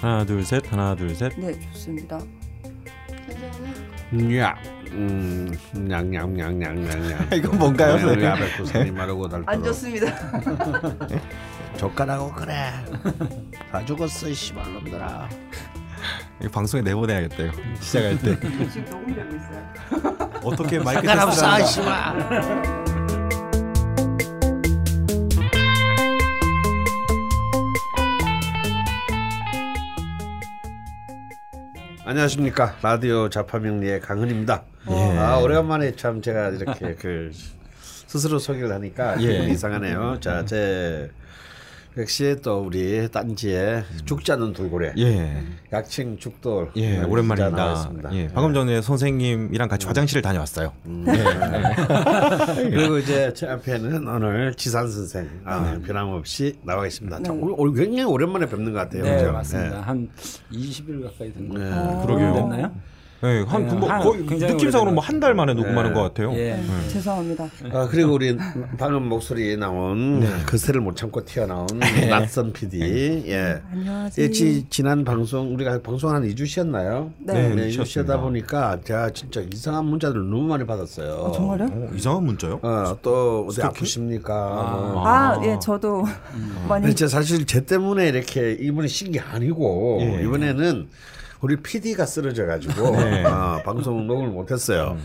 하나 둘 셋 하나 둘 셋. 네, 좋습니다. 야, 음, 냥냥냥냥냥냥. 이거 뭔가요, 선생님? 야백 구슬이 마르고 안. 좋습니다. 젓가락하고 그래. 다 죽었어, 이 씨발놈들아. 이거 방송에 내보내야겠다 이거 시작할 때 지금 녹음되고 있어요. 어떻게 마이크 이 테스트를 씨 안녕하십니까 라디오 자파명리의 강은입니다. 아 오래간만에 참 제가 이렇게 그 스스로 소개를 하니까 예. 기분이 이상하네요. 자 제 역시 또 우리 딴지의 죽지 않는 돌고래 예. 약칭 죽돌 예, 기자 오랜만입니다. 예, 방금 전에 선생님이랑 같이 화장실을 다녀왔어요. 그리고 이제 제 앞에는 오늘 지산 선생 아, 변함없이 나와 있습니다. 참, 네. 오늘- 굉장히 오랜만에 뵙는 것 같아요. 네 그죠? 맞습니다. 한 20일 가까이 된것 네. 같아요. 그러게요. 됐나요? 예, 한 네, 뭐 한- 거의 느낌상으로 뭐 한 달 만에 녹음하는 네. 것 같아요. 예. 네, 죄송합니다. 아, 그리고 우리 방금 목소리에 나온 그새를 못 참고 튀어나온 낯선 PD. 예. 안녕하세요. 예, 지, 지난 방송 우리가 방송 한 2주 쉬었나요? 네. 네, 2주 쉬었습니다. 쉬다 보니까 제가 진짜 이상한 문자들을 너무 많이 받았어요. 어, 정말요? 어, 이상한 문자요? 어, 또 어디 아프십니까? 뭐. 아, 예, 저도 많이 근데 진짜 사실 제 때문에 이렇게 이번에 쉰게 아니고 예. 이번에는 우리 PD가 쓰러져 가지고 네. 어, 방송 녹음을 못 했어요.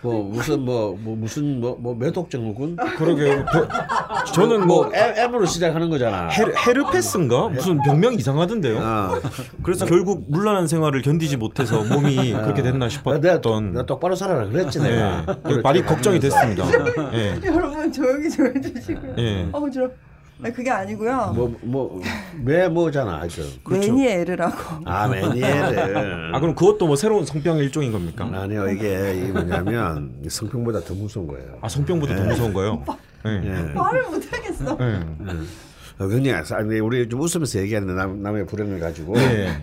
뭐 무슨 뭐, 뭐 무슨 뭐, 뭐 매독증후군? 그러게요. 저, 저는 뭐 M, M으로 시작하는 거잖아. 헤르, 헤르페스인가 무슨 병명 이상하던데요. 어. 그래서 결국 물란한 생활을 견디지 못해서 몸이 그렇게 됐나 아, 내가, 싶었던. 내가 똑바로 살아라 그랬지 예, 내가. 그렇죠. 많이 걱정이 됐습니다. 예, 여러분 조용히 좀 해주시고요. 예. 어, 저 아, 그게 아니고요. 뭐뭐왜 뭐잖아 하여튼. 매니에르라고. 아 매니에르. 아 그럼 그것도 뭐 새로운 성병의 일종인 겁니까? 아니요 이게 이게 뭐냐면 성병보다 더 무서운 거예요. 아 성병보다 더 무서운 거요. 예. 예. 말을 못하겠어. 예. 어, 굉장히 아니, 우리 좀 웃으면서 얘기하는데 남, 남의 불행을 가지고 예.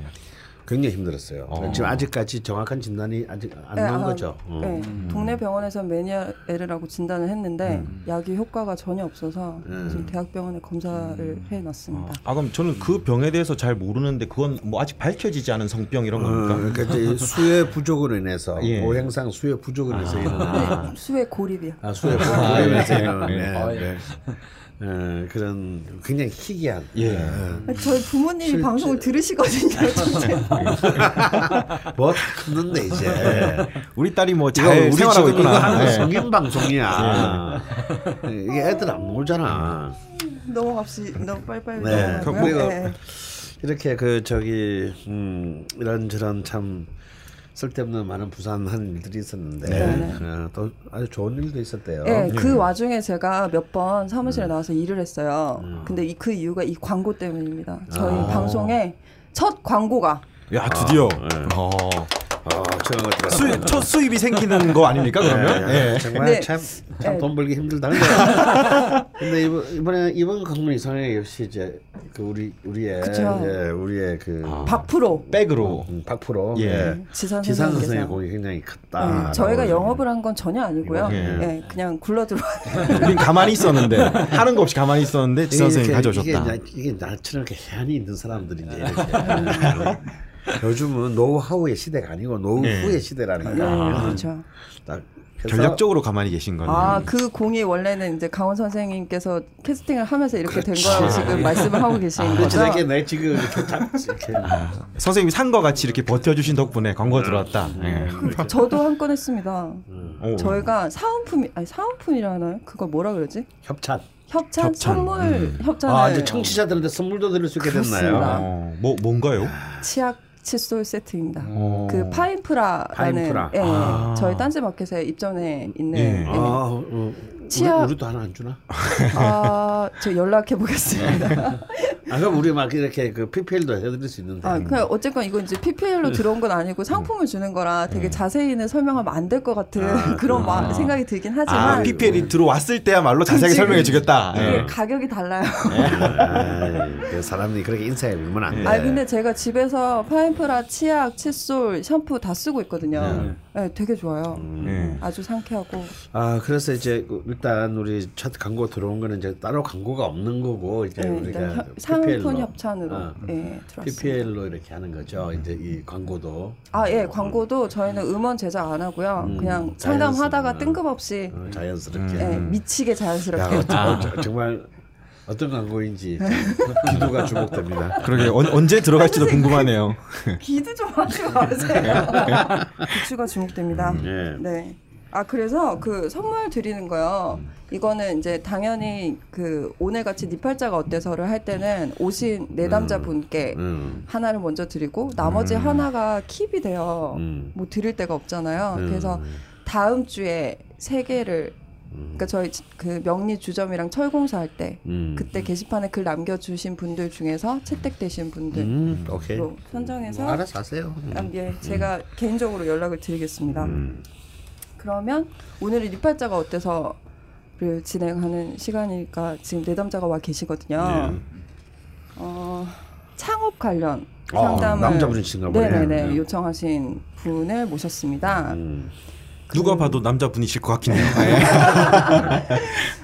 굉장히 힘들었어요. 어. 지금 아직까지 정확한 진단이 아직 안 네, 나온 아, 거죠. 어. 네, 동네 병원에서 매니아에르라고 진단을 했는데 음. 약이 효과가 전혀 없어서 지금 대학병원에 검사를 음. 해놨습니다. 아 그럼 저는 그 병에 대해서 잘 모르는데 그건 뭐 아직 밝혀지지 않은 성병 이런 어, 겁니까? 그러니까 이제 수의 부족으로 인해서 예. 고행상 수의 부족으로 인해서 일어나는 네, 수의 고립이요. 아, 수의 부족으로 인해서 일어나는 예. 네, 아, 네. 어, 그런 굉장히 희귀한 예. 어, 저희 부모님이 방송을 들으시거든요. 뭐 컸는데 이제 우리 딸이 뭐 이거 잘 우리 생활하고 지금 이거 있구나. 하는 거 예. 성인 방송이야. 이게 애들 안 모르잖아. 넘어갑시 너무 빨리빨리 네. 넘어가고요. 그리고 네. 이렇게 그 저기 음, 이런 저런 참 쓸데없는 많은 부산한 일들이 있었는데 네. 어, 또 아주 좋은 일도 있었대요. 네, 그 와중에 제가 몇 번 사무실에 나와서 일을 했어요. 음. 근데 이, 그 이유가 이 광고 때문입니다. 저희 아. 방송에 첫 광고가 야 드디어 네. 어. 어, 저런 것들 수입, 첫 수입이 생기는 거 아닙니까 그러면? 네, 예. 정말 네. 참 네. 참돈 벌기 힘들다는 거예요. 근데 이번 이번에 이번 강문 이상에 역시 이제 그 우리 우리의. 예, 우리의 그 박프로 백으로 음, 박프로 예. 예. 지산 지산 선생의 공이 굉장히 컸다. 네, 저희가 영업을 한 건 전혀 아니고요. 예. 예, 그냥 굴러 들어와. 우린 가만히 있었는데 하는 거 없이 가만히 있었는데 지선 선생님 이게, 가져오셨다. 이게, 이게 나처럼 이렇게 해안이 있는 사람들이 이제 이렇게 요즘은 노하우의 시대가 아니고 노후의 예. 시대라니까. 그렇죠. 딱 그래서 전략적으로 가만히 계신 거네요. 아, 그 공이 원래는 이제 강원 선생님께서 캐스팅을 하면서 이렇게 된 그렇지. 거라고 지금 말씀을 하고 계신 그렇지 거죠. 이게 내 지금 이렇게 딱 이렇게 선생님이 산 거 같이 이렇게 버텨주신 덕분에 광고가 들어왔다. 예. 그, 저도 한 건 했습니다. 오. 저희가 사은품이 아니 사은품이라 하나요? 그걸 뭐라 그러지? 협찬. 협찬, 협찬. 선물 협찬을 아 이제 청취자들한테 선물도 드릴 수 있게 그렇습니다. 됐나요? 어, 뭐 뭔가요? 치약 칫솔 세트입니다. 어. 그 파인프라라는 파인프라. 예, 아. 저희 딴지 마켓에 입점해 있는 예. 예. 아, 어, 치아- 우리, 우리 도 하나 안 주나? 아, 저 연락해 보겠습니다. 아 그럼 우리 막 이렇게 그 PPL도 해드릴 수 있는데. 아, 그 어쨌건 이거 이제 PPL로 들어온 건 아니고 상품을 주는 거라 되게 자세히는 설명하면 안 될 것 같은 그런 마- 생각이 들긴 아, 하지만 PPL이 들어왔을 때야말로 자세하게 설명해. 주겠다. 이게 예. 가격이 달라요. 아이, 그 사람들이 그렇게 인사해 밀면 안 돼. 아 근데 제가 집에서 파인프라, 치약, 칫솔, 샴푸 다 쓰고 있거든요. 네, 되게 좋아요. 예. 아주 상쾌하고 아 그래서 이제 그 일단 우리 첫 광고 들어온 거는 이제 따로 광고가 없는 거고 이제 네, 우리가 협- 상품 협찬으로 어, 예, 들어왔습니다. PPL로 이렇게 하는 거죠. 이제 이 광고도 아, 예, 광고도 저희는 음원 제작 안 하고요. 음, 그냥 상담하다가. 뜬금없이 어, 자연스럽게. 예, 미치게 야, 자연스럽게. 어, 저- 정말 어떤 광고인지 기도가 주목됩니다. 그러게 언, 언제 들어갈지도 궁금하네요. 기도 좀 하지 마세요. 부추가 주목됩니다. 예. 네. 아 그래서 그 선물 드리는 거요. 이거는 이제 당연히 그 오늘 같이 네 팔자가 어때서를 할 때는 오신 내담자 분께 음. 하나를 먼저 드리고 나머지 하나가 킵이 돼요. 음. 뭐 드릴 데가 없잖아요. 음. 그래서 다음 주에 세 개를 그러니까 저희 그 명리 주점이랑 철공사 할때 음. 그때 게시판에 글 남겨주신 분들 중에서 채택되신 분들로 음. 선정해서 뭐 알아서 하세요. 음. 아, 예, 제가 개인적으로 연락을 드리겠습니다. 음. 그러면 오늘이 리팔자가 어때서 를 진행하는 시간이니까 지금 내담자가 와 계시거든요. 네. 어, 창업 관련 아, 상담을 남자분이신가 보네. 네네네 네. 요청하신 분을 모셨습니다. 음. 누가 봐도 남자분이실 것 같긴 해요.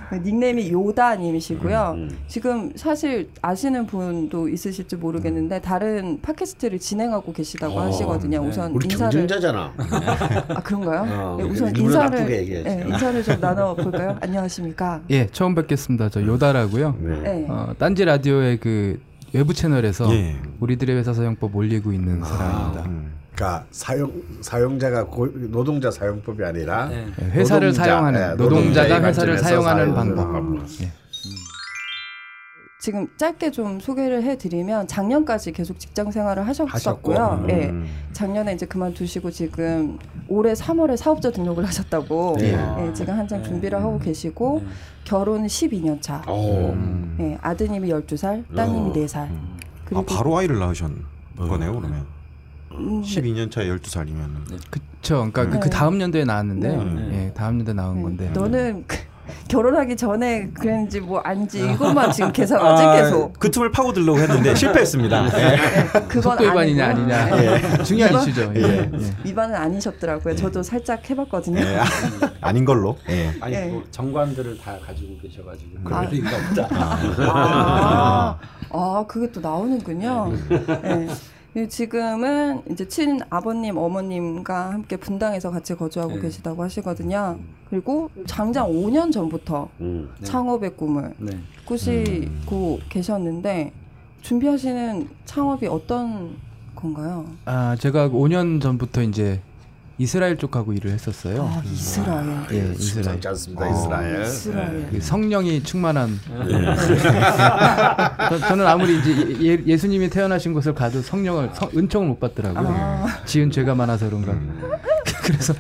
그 닉네임이 요다님이시고요. 음, 음. 지금 사실 아시는 분도 있으실지 모르겠는데 다른 팟캐스트를 진행하고 계시다고 어, 하시거든요. 우선 우리 인사를 경쟁자잖아. 아 그런가요? 어, 네, 우선 인사를. 네, 인사를 좀 나눠 볼까요? 안녕하십니까? 예, 처음 뵙겠습니다. 저 요다라고요. 네. 네. 어, 딴지 라디오의 그 외부 채널에서 예. 우리들의 회사 사용법 올리고 있는 사람입니다. 음. 그러니까 사용 사용자가 고, 노동자 사용법이 아니라 네. 예, 회사를 노동자, 사용하는 예, 노동자가 회사를 사용하는 방법. 방법. 예. 지금 짧게 좀 소개를 해드리면 작년까지 계속 직장 생활을 하셨었고요. 예. 음. 작년에 이제 그만두시고 지금 올해 3월에 사업자 등록을 하셨다고 네. 예, 지금 한창 네. 준비를 하고 계시고 결혼 12년 차. 오. 음. 예, 아드님이 12살, 따님이 어. 4살. 아 바로 아이를 낳으신 거네요 그러면. 음, 12년 차에 12살이면. 그쵸. 그러니까 그- 네. 그 다음 연도에 나왔는데요. 네. 예, 다음 연도에 나온 네. 건데. 너는 그- 결혼하기 전에 그랬는지 뭐 아닌지 이것만 지금 계산하지 계속. 그 틈을 파고들려고 했는데 실패했습니다. 예. 그건 속도 위반이냐. 아니냐 예. 중요한 위반? 이슈죠. 예. 예. 예. 위반은 아니셨더라고요. 저도 살짝 해봤거든요. 예. 아, 아닌 걸로. 예. 아니 예. 뭐 정관들을 다 가지고 계셔가지고 아. 그럴 리가 없다. 아, 아, 그게 또 나오는군요. 네. 예, 지금은 이제 친 아버님, 어머님과 함께 분당에서 같이 거주하고 네. 계시다고 하시거든요. 그리고 장장 5년 전부터 음. 네. 창업의 꿈을 네. 꾸시고 계셨는데 준비하시는 창업이 어떤 건가요? 아, 제가 5년 전부터 이제 이스라엘 쪽하고 일을 했었어요. 아, 이스라엘. 예, 이스라엘. 심상치 않습니다 어. 이스라엘. 이스라엘. 그 성령이 충만한 예. 저, 저는 아무리 이제 예, 예수님이 태어나신 곳을 가도 성령을 성- 은총을 못 받더라고요. 아, 지은 죄가 많아서 그런가. 그래서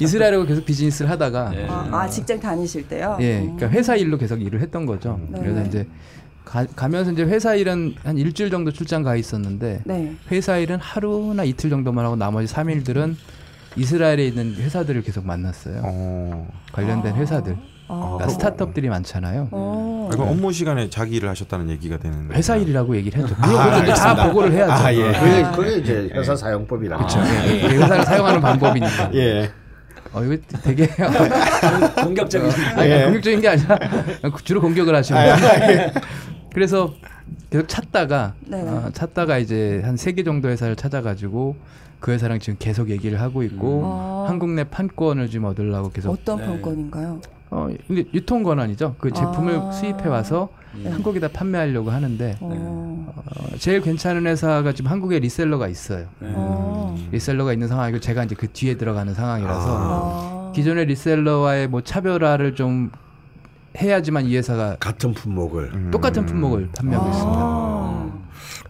이스라엘하고 계속 비즈니스를 하다가 네. 아, 아, 직장 다니실 때요? 예, 음. 그러니까 회사 일로 계속 일을 했던 거죠. 네. 그래서 이제 가, 가면서 이제 회사 일은 한 일주일 정도 출장 가 있었는데 네. 회사 일은 하루나 이틀 정도만 하고 나머지 3일들은 이스라엘에 있는 회사들을 계속 만났어요. 어. 관련된 아. 회사들. 아, 그러니까 스타트업들이 많잖아요. 어. 그럼 업무 시간에 자기 일을 하셨다는 얘기가 되는 회사 거예요? 일이라고 얘기를 했죠. 아, 다. 보고를 해야죠. 아, 예. 그게, 그게 이제 회사 사용법이라. 그렇죠. 예, 예, 회사를 사용하는 방법이니까. 예. 어, 이거 되게 공격적인 아니, 예. 공격적인 게 아니라 주로 공격을 하시는 거예요. 그래서 계속 찾다가 네. 어, 찾다가 이제 한 세 개 정도 회사를 찾아가지고 그 회사랑 지금 계속 얘기를 하고 있고 아. 한국 내 판권을 지금 얻으려고 계속 어떤 네. 판권인가요? 어 근데 유통 권한이죠. 그 제품을 아. 수입해 와서 네. 한국에다 판매하려고 하는데 어. 어, 제일 괜찮은 회사가 지금 한국에 리셀러가 있어요. 네. 어. 리셀러가 있는 상황이고 제가 이제 그 뒤에 들어가는 상황이라서 아. 기존의 리셀러와의 뭐 차별화를 좀 해야지만 이 회사가 같은 품목을. 음. 똑같은 품목을 판매하고 있습니다.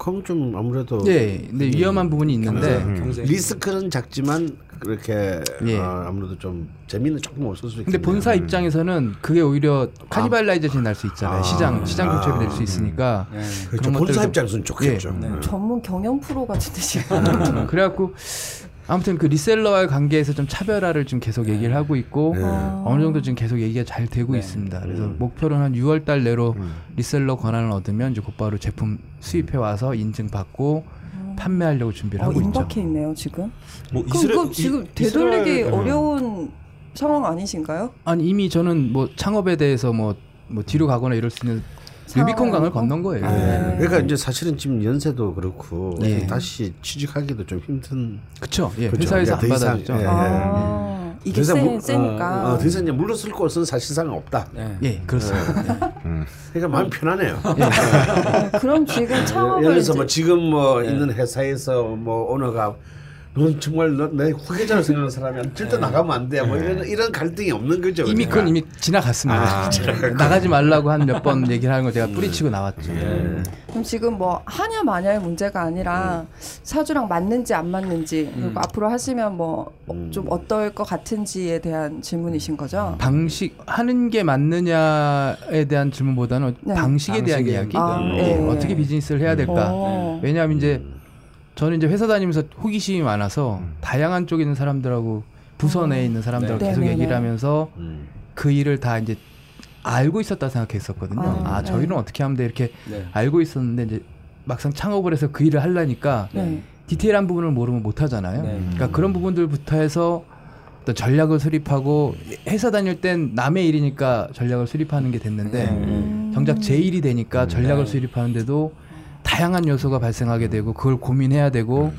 아. 그럼 좀 아무래도 예, 근데 위험한 부분이 있는데 음. 경쟁 리스크는 작지만 그렇게 예. 어, 아무래도 좀 재미는 조금 없을 수 있겠네요. 근데 본사 입장에서는 그게 오히려 cannibalization이 날수 있잖아요. 아. 시장 시장 아. 교체가 될 수 있으니까. 네. 그렇죠. 본사 입장에서는 좋겠죠. 예. 음. 전문 경영 프로 같은데 지금. 음, 그래갖고 아무튼 그 reseller와의 관계에서 좀 차별화를 좀 계속 얘기를 하고 있고 네. 아. 어느 정도 지금 계속 얘기가 잘 되고 네. 있습니다. 그래서 음. 목표는 한 6월 달 내로 음. reseller 권한을 얻으면 이제 곧바로 제품 수입해 와서 인증 받고 판매하려고 준비를 어, 하고 있죠. 임박해 있네요 지금. 뭐 그럼 이거 지금 되돌리기 이스라엘- 음. 어려운 상황 아니신가요? 아니 이미 저는 뭐 창업에 대해서 뭐 뭐 뒤로 가거나 이럴 수 있는 루비콘 강을 건넌 거예요. 네. 그러니까 이제 사실은 지금 연세도 그렇고 네. 다시 취직하기도 좀 힘든 그렇죠. 예. 회사에서 야, 더안 이상, 받아주죠. 예. 아, 이게 세, 세니까. 어, 어, 더 이상 이제 물러설 곳은 사실상 없다. 네. 예, 그렇습니다. 그러니까 마음 편하네요. 네, 그럼 지금 창업을 예를 들어서 뭐 지금 뭐 있는 회사에서 뭐 오너가 넌 정말 너- 내 후계자로 생각하는 사람이 절대 나가면 안 돼. 뭐 이런 이런 갈등이 없는 거죠. 이미 그러니까. 그건 이미 지나갔습니다. 예, 나가지 말라고 한 몇 번 얘기를 하는 걸 제가 뿌리치고 나왔죠. 그럼 지금 뭐 하냐 마냐의 문제가 아니라 사주랑 맞는지 안 맞는지 그리고 앞으로 하시면 뭐 좀 어떨 것 같은지에 대한 질문이신 거죠? 방식 하는 게 맞느냐에 대한 질문보다는 네. 방식에 대한 방식에 이야기. 아, 예, 네. 어떻게 비즈니스를 해야 될까? 어. 왜냐하면 이제 저는 이제 회사 다니면서 호기심이 많아서 음. 다양한 쪽에 있는 사람들하고 부서 내에 있는 사람들하고 네. 계속 네, 네, 얘기를 네. 하면서 음. 그 일을 다 이제 알고 있었다 생각했었거든요. 아, 아, 네. 저희는 어떻게 하면 돼 이렇게 네. 알고 있었는데 이제 막상 창업을 해서 그 일을 하려니까 네. 디테일한 부분을 모르면 못 하잖아요. 네. 그러니까 그런 부분들부터 해서 어떤 전략을 수립하고 회사 다닐 땐 남의 일이니까 전략을 수립하는 게 됐는데 음. 정작 제 일이 되니까 전략을 네. 수립하는데도 다양한 요소가 발생하게 되고 그걸 고민해야 되고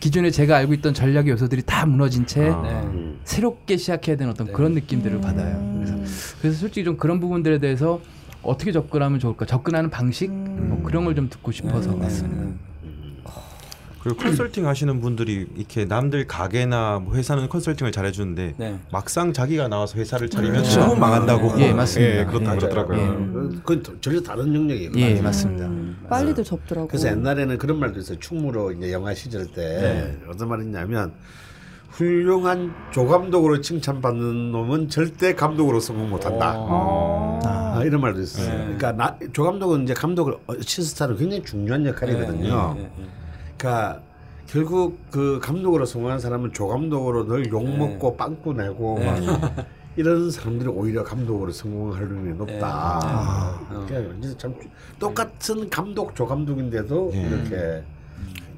기존에 제가 알고 있던 전략의 요소들이 다 무너진 채 아. 네. 음. 새롭게 시작해야 되는 어떤 네. 그런 느낌들을 받아요. 그래서, 그래서 솔직히 좀 그런 부분들에 대해서 어떻게 접근하면 좋을까? 접근하는 방식 뭐 그런 걸 좀 듣고 싶어서 왔습니다. 그리고 컨설팅 하시는 분들이 이렇게 남들 가게나 뭐 회사는 컨설팅을 잘 해주는데 네. 막상 자기가 나와서 회사를 차리면 그렇죠. 너무 망한다고. 예, 맞습니다. 예, 예. 그러더라고요. 예. 어, 그건 또 전혀 다른 영역이에요. 예, 맞습니다. 음, 빨리들 접더라고. 그래서 옛날에는 그런 말도 있어요. 충무로 이제 영화 시절 때 어떤 말이냐면 훌륭한 조감독으로 칭찬받는 놈은 절대 감독으로 성공 못한다. 어. 아, 이런 말도 있어요. 그러니까 나, 조감독은 이제 감독을 어시스트하는 굉장히 중요한 역할이거든요. 네, 네, 네. 그러니까 결국 그 감독으로 성공한 사람은 조감독으로 늘 욕 먹고 빵꾸 내고 막 이런 사람들이 오히려 감독으로 성공할 확률이 높다. 그러니까 이제 참 똑같은 감독 조감독인데도 예. 이렇게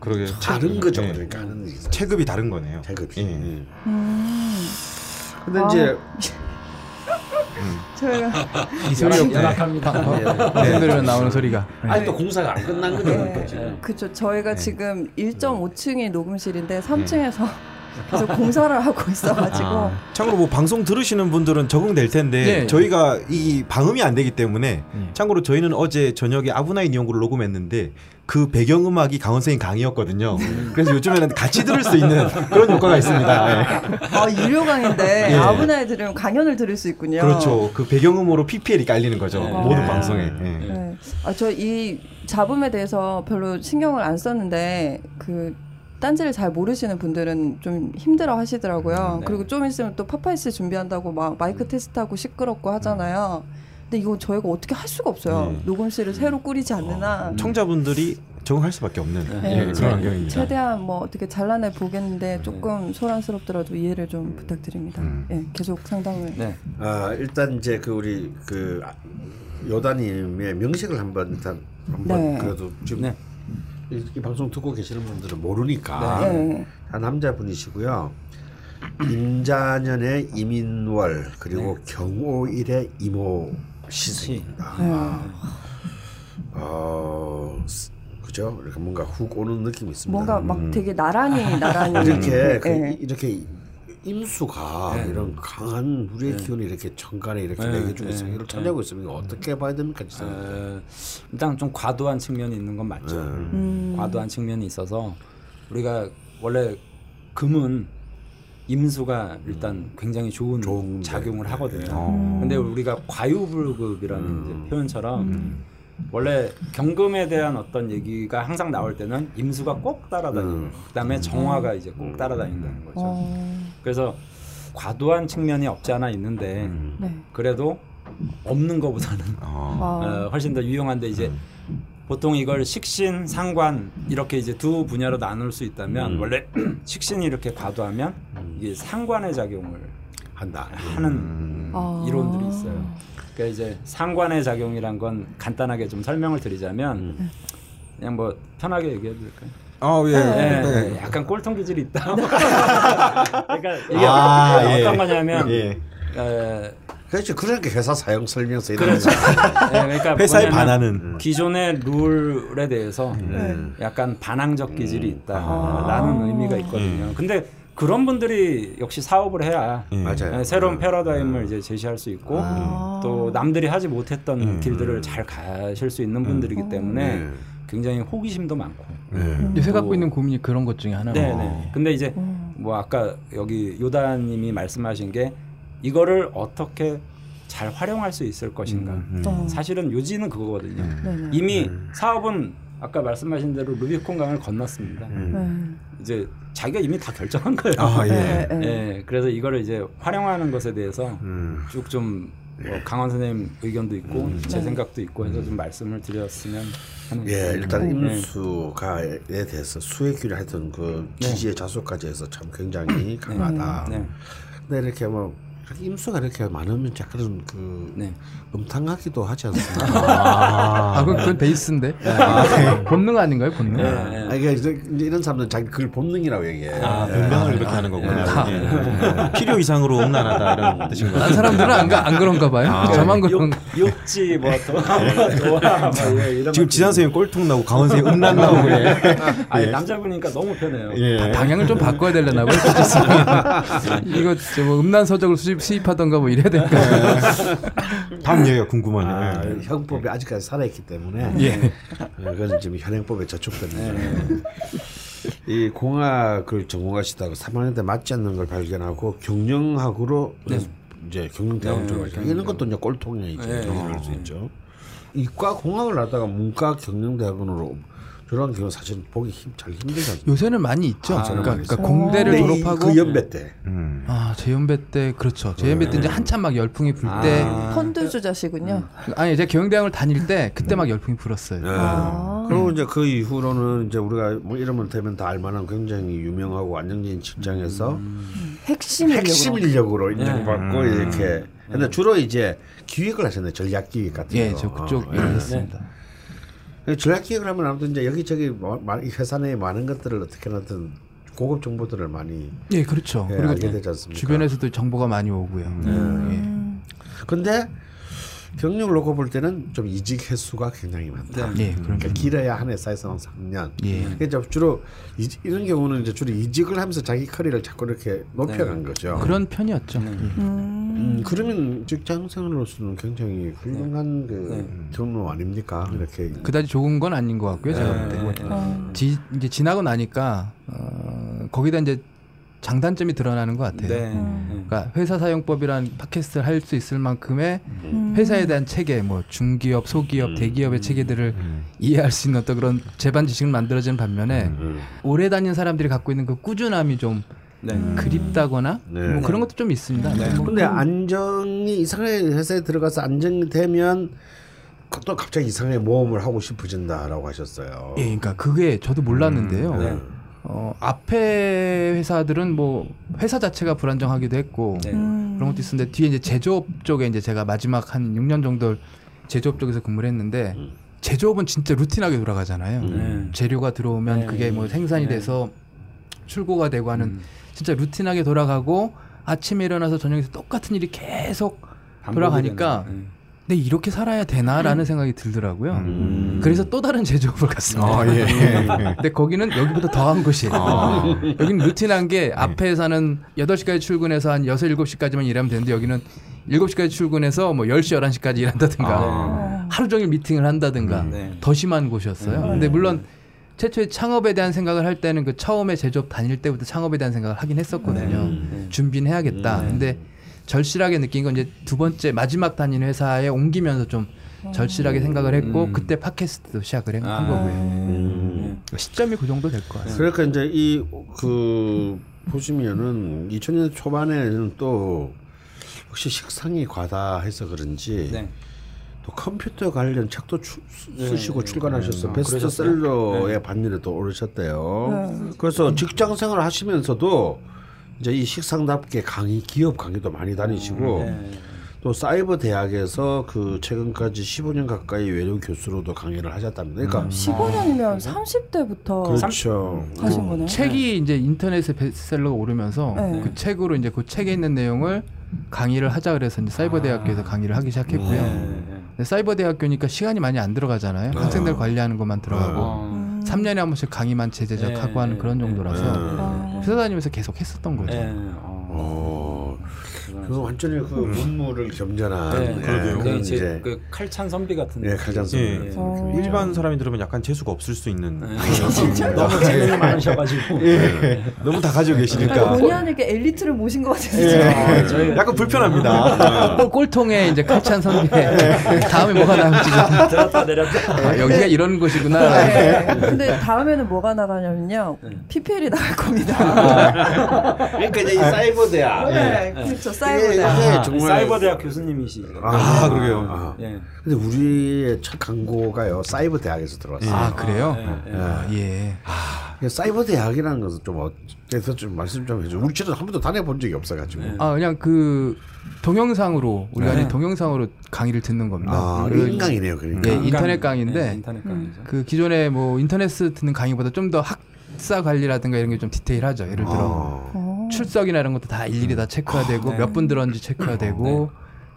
그러게 다른 거죠. 예. 그러니까 하는. 체급이 다른 거네요. 체급이. 예. 음. 음. 근데 아. 이제 저희가 이 소리가. 방송 들으면 나오는 소리가. 아니 또 공사가 안 끝난 거죠. 그러니까 지금. 그죠. 저희가 지금 1.5층이 녹음실인데 3층에서 계속 공사를 하고 있어가지고 아, 참고로 뭐 방송 들으시는 분들은 적응될 텐데 네. 저희가 이 방음이 안 되기 때문에 음. 참고로 저희는 어제 저녁에 아브나인 연구를 녹음했는데 그 배경 음악이 강원 선생님 강의였거든요. 그래서 요즘에는 같이 들을 수 있는 그런 효과가 있습니다. 네. 아 유료 강인데 예. 아브나에 들으면 강연을 들을 수 있군요. 그렇죠. 그 배경음으로 PPL이 깔리는 거죠. 네. 모든 아. 방송에. 예. 네. 아저 이 잡음에 대해서 별로 신경을 안 썼는데 그 딴지를 잘 모르시는 분들은 좀 힘들어 하시더라고요. 네. 그리고 좀 있으면 또 파파이스 준비한다고 막 마이크 테스트하고 시끄럽고 하잖아요. 근데 이거 저희가 어떻게 할 수가 없어요. 네. 녹음실을 새로 꾸리지 않는 한. 청자분들이 적응할 수밖에 없는 네, 예, 제- 그런 환경입니다. 최대한 뭐 어떻게 잘라내 보겠는데 조금 소란스럽더라도 이해를 좀 부탁드립니다. 음. 예, 계속 상담을. 네. 아 일단 이제 그 우리 그 아, 요다님의 명식을 한번 일단 한번 네. 그래도 지금 네. 이, 이 방송 듣고 계시는 분들은 모르니까 네. 한 남자분이시고요. 임자년의 이민월 그리고 경오일의 이모 시생입니다. 네. 어 스- 그죠? 이렇게 뭔가 훅 오는 느낌이 있습니다. 뭔가 막 되게 나란히 나란히 음. 이렇게 그 예. 이- 이렇게 임수가 이런 강한 물의 기운이 이렇게 천간에 이렇게 네, 내게 주고 있으면 네, 이걸 차지하고 있으면 이거 어떻게 봐야 됩니까, 진짜? 어, 일단 좀 과도한 측면이 있는 건 맞죠. 음. 과도한 측면이 있어서 우리가 원래 금은 임수가 일단 굉장히 좋은, 좋은 작용을 네. 하거든요. 어. 근데 우리가 과유불급이라는 이제 표현처럼 원래 경금에 대한 어떤 얘기가 항상 나올 때는 임수가 꼭 따라다니고 음. 그다음에 정화가 이제 꼭 따라다닌다는 거죠. 어, 그래서 과도한 측면이 없지 않아 있는데 네. 그래도 없는 것보다는 어. 아, 어, 훨씬 더 유용한데 이제 보통 이걸 식신, 상관 이렇게 이제 두 분야로 나눌 수 있다면 원래 식신이 이렇게 과도하면 이게 상관의 작용을 한다. 하는 아. 이론들이 있어요. 그러니까 이제 상관의 작용이란 건 간단하게 좀 설명을 드리자면 그냥 뭐 편하게 얘기해도 될까요? 아 예. 예, 네. 약간 꼴통 기질이 있다. 그러니까 이게 아, 어떤 예. 거냐면 예. 에, 그렇죠. 그러니까 회사 사용 설명서 이런 그렇죠. 거. 예, 그러니까 회사에 반하는. 기존의 룰에 대해서 음. 약간 반항적 기질이 아. 있다라는 의미가 있거든요. 근데 그런 분들이 역시 사업을 해야 예. 맞아요. 예, 새로운 패러다임을 이제 제시할 수 있고 아. 또 남들이 하지 못했던 음. 길들을 잘 가실 수 있는 분들이기 때문에 네. 굉장히 호기심도 많고. 네. 요새 갖고 있는 고민이 그런 것 중에 하나로. 네네. 근데 이제 뭐 아까 여기 요다님이 말씀하신 게 이거를 어떻게 잘 활용할 수 있을 것인가. 음. 어. 사실은 요지는 그거거든요. 네네. 이미 사업은 아까 말씀하신 대로 루비콘 강을 건넜습니다. 네. 이제 자기가 이미 다 결정한 거예요. 아 예. 네, 네. 예, 그래서 이거를 이제 활용하는 것에 대해서 음. 쭉좀 뭐 강원 선생님 의견도 있고 제 네. 생각도 있고 해서 좀 말씀을 드렸으면 하는 예, 일단 네. 임수가에 대해서 수혜길이 하여튼 그 지지의 자수까지 해서 참 굉장히 강하다. 네. 근데 이렇게 뭐 임수가 이렇게 많으면 약간 그 네. 음탕하기도 하지 않습니까? 아, 그건, 그건 베이스인데. 본능 아닌가요, 본능? 네. 아, 이게 이제 이런 사람들은 자기 그걸 본능이라고 얘기해. 아, 변명을 그렇게 하는 거구나. 예. 필요 이상으로 음란하다 이런 뜻인 거죠. 딴 사람들은 안, 가, 안 그런가 봐요. 저만 그런. 욕, 욕지 뭐 또, 좋아 뭐 이런 지금. 지산 선생님 꼴통 나고 강원 선생님 음란 나오고 예. 아니 남자분이니까 너무 편해요. 예. 방향을 좀 바꿔야 되려나 봐요. 이거 저뭐 음란 서적을 수 입, 수입하던가 뭐 이래야 될까. 다음 얘기가 궁금하네요. 아, 예. 형법이 아직까지 살아있기 때문에 예. 어, 그건 지금 현행법에 저촉됐는데 이 공학을 전공하시다가 3학년 때 맞지 않는 걸 발견하고 경영학으로 이제 경영대학을 네, 들어가시다 경영- 이런 것도 이제 꼴통이야 이제 네. 경영할 수 있죠. 이과 공학을 하다가 문과 경영대학원으로 들어간 경우 사실 보기 힘, 잘 않습니까? 요새는 많이 있죠. 아, 그러니까, 많이 그러니까. 공대를 이- 졸업하고 그 연배 때 음. 아 재연배 때 그렇죠. 재연배 때 이제 한참 막 열풍이 불 때 아. 펀드 주자시군요. 아니 제가 경영대학을 다닐 때 그때 막 열풍이 불었어요. 네. 아. 그리고 이제 그 이후로는 이제 우리가 뭐 이러면 되면 다 알만한 굉장히 유명하고 안정적인 직장에서 핵심 인력으로. 핵심 인력으로 인정받고 음. 이렇게. 근데 주로 이제 기획을 하셨네 전략 기획 같은 예, 거. 저 그쪽 어, 일을 예. 했습니다. 전략 기획을 하면 아무튼 이제 여기저기 뭐- 회사 내에 많은 것들을 어떻게 하든 고급 정보들을 많이. 예, 그렇죠. 예, 그리고 알게 되지 않습니까? 주변에서도 정보가 많이 오고요. 음. 근데 경력을 놓고 볼 때는 좀 이직 횟수가 굉장히 많다. 예, 예, 그런 그러니까 길어야 한 회사에서는 3년. 예. 그러니까 주로 이, 이런 경우는 이제 주로 이직을 하면서 자기 커리어를 자꾸 이렇게 높여간 거죠. 그런 편이었죠. 예. 음, 그러면 직장 생활로서는 굉장히 훌륭한 그 네. 경로 아닙니까? 이렇게 그다지 좋은 건 아닌 것 같고요. 제가 볼 때. 네. 어. 지, 이제 지나고 나니까 어, 거기다 이제 장단점이 드러나는 것 같아요. 네. 그러니까 회사 사용법이란 팟캐스트를 할 수 있을 만큼의 음. 회사에 대한 체계, 뭐 중기업, 소기업, 대기업의 체계들을 이해할 수 있는 어떤 그런 재반 지식을 만들어진 반면에 음. 오래 다닌 사람들이 갖고 있는 그 꾸준함이 좀 네. 그립다거나 네. 뭐 그런 것도 좀 있습니다. 네. 뭐 근데 안정이 이상하게 회사에 들어가서 안정이 되면 또 갑자기 이상하게 모험을 하고 싶어진다라고 하셨어요. 예, 그러니까 그게 저도 몰랐는데요. 네. 어, 앞에 회사들은 뭐 회사 자체가 불안정하기도 했고 네. 음. 그런 것도 있었는데 뒤에 이제 제조업 쪽에 이제 제가 마지막 한 6년 정도 제조업 쪽에서 근무를 했는데 제조업은 진짜 루틴하게 돌아가잖아요. 네. 재료가 들어오면 네. 그게 뭐 생산이 네. 돼서 출고가 되고 하는 음. 진짜 루틴하게 돌아가고 아침에 일어나서 저녁에서 똑같은 일이 계속 돌아가니까 네. 근데 이렇게 살아야 되나라는 생각이 들더라고요. 음. 그래서 또 다른 제조업을 갔습니다. 아, 예. 근데 거기는 여기보다 더한 곳이에요. 여기는 루틴한 게 앞에 회사는 8시까지 출근해서 한 6, 7시까지만 일하면 되는데 여기는 7시까지 출근해서 뭐 10시, 11시까지 일한다든가 어. 하루 종일 미팅을 한다든가 네. 더 심한 곳이었어요. 근데 물론 최초에 창업에 대한 생각을 할 때는 그 처음에 제조업 다닐 때부터 창업에 대한 생각을 하긴 했었거든요. 네. 준비는 해야겠다. 네. 근데 절실하게 느낀 건 이제 두 번째 마지막 다닌 회사에 옮기면서 좀 절실하게 생각을 했고 음. 그때 팟캐스트도 시작을 한 아. 거고요. 음. 시점이 그 정도 될 것 같아요. 그러니까 이제 이 그 보시면은 2000년 초반에는 또 혹시 식상이 과다해서 그런지 네. 또 컴퓨터 관련 책도 주, 네. 쓰시고 출간하셔서 아, 베스트셀러의 반열에 또 오르셨대요. 그래서 직장 생활 하시면서도 이제 이 식상답게 강의 기업 강의도 많이 다니시고 네. 또 사이버 대학에서 그 최근까지 15년 가까이 외래어 교수로도 강의를 하셨답니다. 그러니까 15년이면 30대부터 그렇죠. 하신 거네요. 책이 이제 인터넷에 베스트셀러가 오르면서 네. 그 책으로 이제 그 책에 있는 내용을 강의를 하자 그래서 이제 사이버 대학교에서 강의를 하기 시작했고요. 네. 사이버 대학교니까 시간이 많이 안 들어가잖아요. 학생들 관리하는 것만 들어가고 어. 음. 3년에 한 번씩 강의만 제재적하고 네, 하는 그런 네, 정도라서 아. 회사 다니면서 계속 했었던 거죠. 네. 어. 어, 그 완전히 그 문무를 겸전한 네. 예, 그러게요. 그런 이제 이제 그 칼찬 선비 같은 예, 칼장선 예. 어. 일반 사람이 들으면 약간 재수가 없을 수 있는 네. 너무 재능이 많으셔가지고 예. 너무 다 가지고 계시니까 본의 아니게 엘리트를 모신 것 같은데. 예. 저희- 약간 불편합니다. 꼴- 꼴통에 이제 칼찬 선배 다음에 뭐가 나올지 좀 들었다 내렸다. 아, 여기가 이런 곳이구나. 네. 근데 다음에는 뭐가 나가냐면요. 네. PPL이 나갈 겁니다. 그러니까 이제 이 사이버 대학 네, 그렇죠. 사이버 이게- 대학. 이게 아, 정말- 사이버 대학 교수님이시. 아, 그러게요. 아. 예. 근데 우리의 첫 광고가요 사이버 대학에서 들어왔어요. 아 그래요? 예, 예. 아, 예. 그 사이버 대학이라는 것은 좀 어때서 좀 말씀 좀 해줘. 우리 저는 한 번도 다녀본 적이 없어가지고. 네. 아 그냥 그 동영상으로 우리가 네. 이제 동영상으로 강의를 듣는 겁니다. 아, 그- 인강이네요, 그러니까. 예, 인터넷 강의인데 예, 인터넷 강의죠. 그 기존에 뭐 인터넷 듣는 강의보다 좀 더 학사 관리라든가 이런 게 좀 디테일하죠. 예를 들어 어. 어. 출석이나 이런 것도 다 일일이 다 체크가 되고 네. 몇분 들었는지 체크가 되고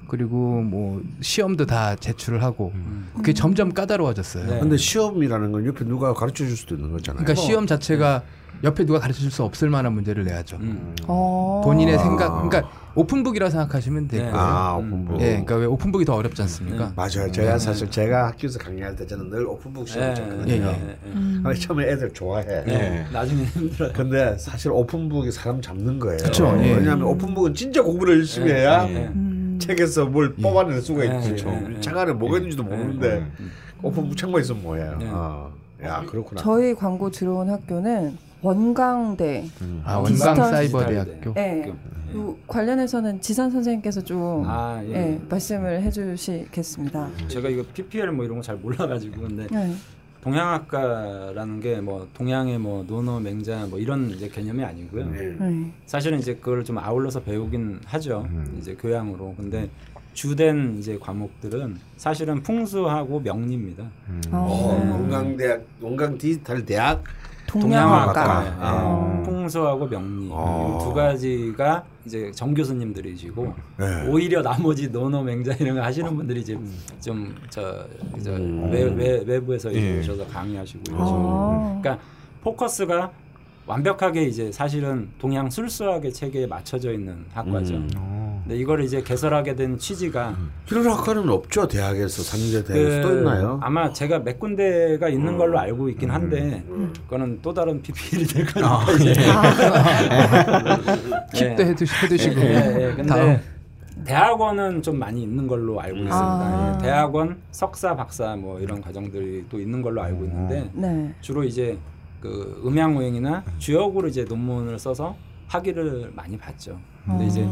그리고 뭐 시험도 다 제출을 하고 그게 점점 까다로워졌어요. 네. 근데 시험이라는 건 옆에 누가 가르쳐 줄 수도 있는 거잖아요. 그러니까 시험 자체가 옆에 누가 가르쳐 줄 수 없을 만한 문제를 내야죠. 음. 어. 본인의 생각, 그러니까 open book이라 생각하시면 되고, 네. 아, 음. open book. 예, 그러니까 왜 open book이 더 어렵지 않습니까? 맞아요. 제가 사실 제가 학교에서 강의할 때 저는 늘 open book 시험 예, 쳤거든요. 예, 예, 예. 예. 음. 처음에 애들 좋아해. 예. 나중에 힘들어요. 근데 사실 open book이 사람 잡는 거예요. 그쵸, 예. 왜냐하면 open book은 진짜 공부를 열심히 해야 예. 음. 책에서 뭘 뽑아낼 수가 예, 있지. 우리 책 안에 뭐가 있는지도 모르는데 오픈북 책만 있으면 뭐예요. 예. 어. 야 그렇구나. 저희 광고 들어온 학교는 원광대. 아, 원광 디지털 사이버 디지털 대학교. 예. 그 관련해서는 지산 선생님께서 좀 아, 예. 예, 말씀을 해주시겠습니다. 제가 이거 PPL 뭐 이런 거 잘 몰라가지고 근데 네. 동양학과라는 게 뭐 동양의 뭐 논어 맹자 뭐 이런 이제 개념이 아니고요. 네. 사실은 이제 그걸 좀 아울러서 배우긴 하죠. 이제 교양으로. 근데 주된 이제 과목들은 사실은 풍수하고 명리입니다. 어, 어, 원광대학 원광 디지털 대학 동양학과. 동양학과. 예. 아. 풍수하고 명리 아. 이두 가지가 이제 정 교수님들이시고 네. 오히려 나머지 논어 맹자 이런 거 하시는 분들이 이제 좀저 외, 외, 외부에서 예. 오셔서 강의하시고 아. 그러니까 포커스가 완벽하게 이제 사실은 동양 술수학의 체계에 맞춰져 있는 학과죠. 어. 근데 이걸 이제 개설하게 된 취지가 이런 학과는 없죠 대학에서 상대 대학에서 또 있나요? 아마 제가 몇 군데가 있는 걸로 알고 있긴 한데 그거는 또 다른 PPL이 될 거니까 이제 킵도 해두시, 해두시고. 예, 예. 근데 다음. 대학원은 좀 많이 있는 걸로 알고 있습니다. 아. 예, 대학원, 석사, 박사 뭐 이런 과정들이 또 있는 걸로 알고 있는데 네. 주로 이제 그 음양오행이나 주역으로 이제 논문을 써서 학위를 많이 받죠. 근데 이제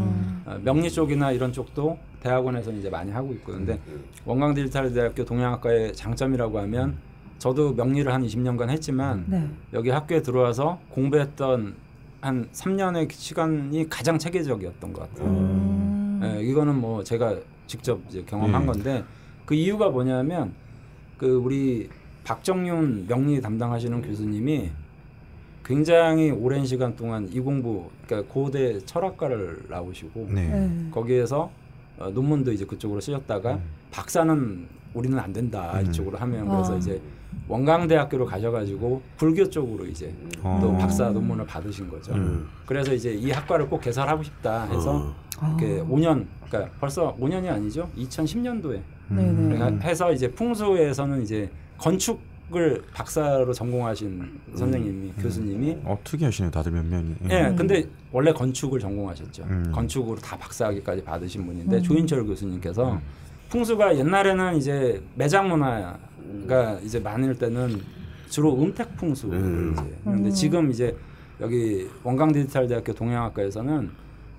어, 명리 쪽이나 이런 쪽도 대학원에서 이제 많이 하고 있고 근데 원광 디지털 대학교 동양학과의 장점이라고 하면 저도 명리를 한 20년간 했지만 네. 여기 학교에 들어와서 공부했던 한 3년의 시간이 가장 체계적이었던 것 같아요. 음. 예, 이거는 뭐 제가 직접 이제 경험한 음. 건데 그 이유가 뭐냐면 그 우리 박정윤 명리 담당하시는 교수님이 굉장히 오랜 시간 동안 이 공부 그러니까 고대 철학과를 나오시고 네. 네. 거기에서 어, 논문도 이제 그쪽으로 쓰셨다가 박사는 우리는 안 된다 이쪽으로 하면 그래서 아. 이제 원광대학교로 가셔가지고 불교 쪽으로 이제 어. 또 박사 논문을 받으신 거죠. 음. 그래서 이제 이 학과를 꼭 개설하고 싶다 해서 어. 이렇게 5년 그러니까 벌써 5년이 아니죠. 2010년도에 네네. 그러니까 해서 이제 풍수에서는 이제 건축 을 박사로 전공하신 선생님이 교수님이 어 특이하시네요. 다들 몇 명이. 예, 근데 원래 건축을 전공하셨죠. 음. 건축으로 다 박사학위까지 받으신 분인데 조인철 교수님께서 풍수가 옛날에는 이제 매장 문화가 이제 많을 때는 주로 음택 풍수 음. 이제 근데 지금 이제 여기 원광 디지털 대학교 동양학과에서는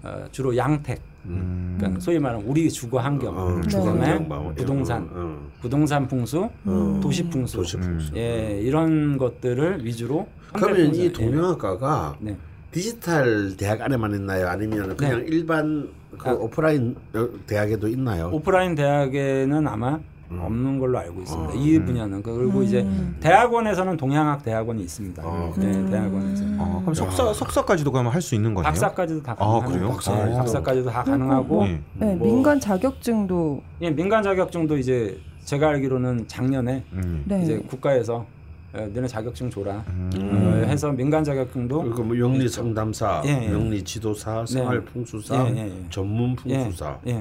어, 주로 양택 음. 그러니까 소위 말하는 우리 주거 환경 어, 네. 그다음에 부동산 어, 부동산 풍수 어. 도시 풍수 도시 풍수. 예 이런 것들을 위주로 그러면 이 풍수, 예. 동양학과가 네. 디지털 대학 안에만 있나요? 아니면 그냥 일반 그 아. 오프라인 어, 대학에도 있나요? 오프라인 대학에는 아마 없는 걸로 알고 있습니다. 어. 이 분야는 그리고 이제 대학원에서는 동양학 대학원이 있습니다. 어. 네, 대학원에서 어, 그럼 석사 석사까지도 그러면 할 수 있는 거네요. 박사까지도 다 아, 가능합니다. 그래요? 박사. 네, 박사까지도 다 가능하고 예. 네, 뭐- 민간 자격증도 예, 민간 자격증도 이제 제가 알기로는 작년에 음. 네. 이제 국가에서 어, 너네 자격증 줘라 음. 어, 해서 민간 자격증도 그리고 뭐 영리 상담사, 예, 예. 영리 지도사, 생활 풍수사, 예, 예, 예. 전문 예, 풍수사. 예, 예.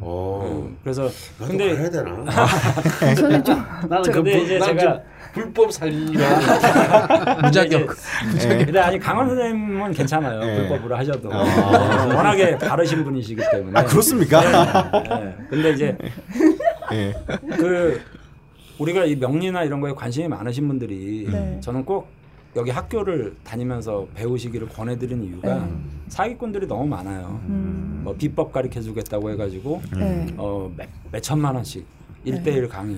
오. 어, 그래서 나도 근데 가야 되나? 저는 좀 나는 근데 그, 이제 제가- 좀 불법 살인이라. 무자격. 근데 아니 강원 선생님은 괜찮아요 예. 불법으로 하셔도 워낙에 바르신 분이시기 때문에 아 그렇습니까? 네. 근데 이제 예. 그 우리가 이 명리나 이런 거에 관심이 많으신 분들이 네. 저는 꼭 여기 학교를 다니면서 배우시기를 권해드리는 이유가 네. 사기꾼들이 너무 많아요. 음, 뭐 비법 가르쳐 주겠다고 해가지고 네. 어, 몇, 몇 천만 원씩 일대일 강의,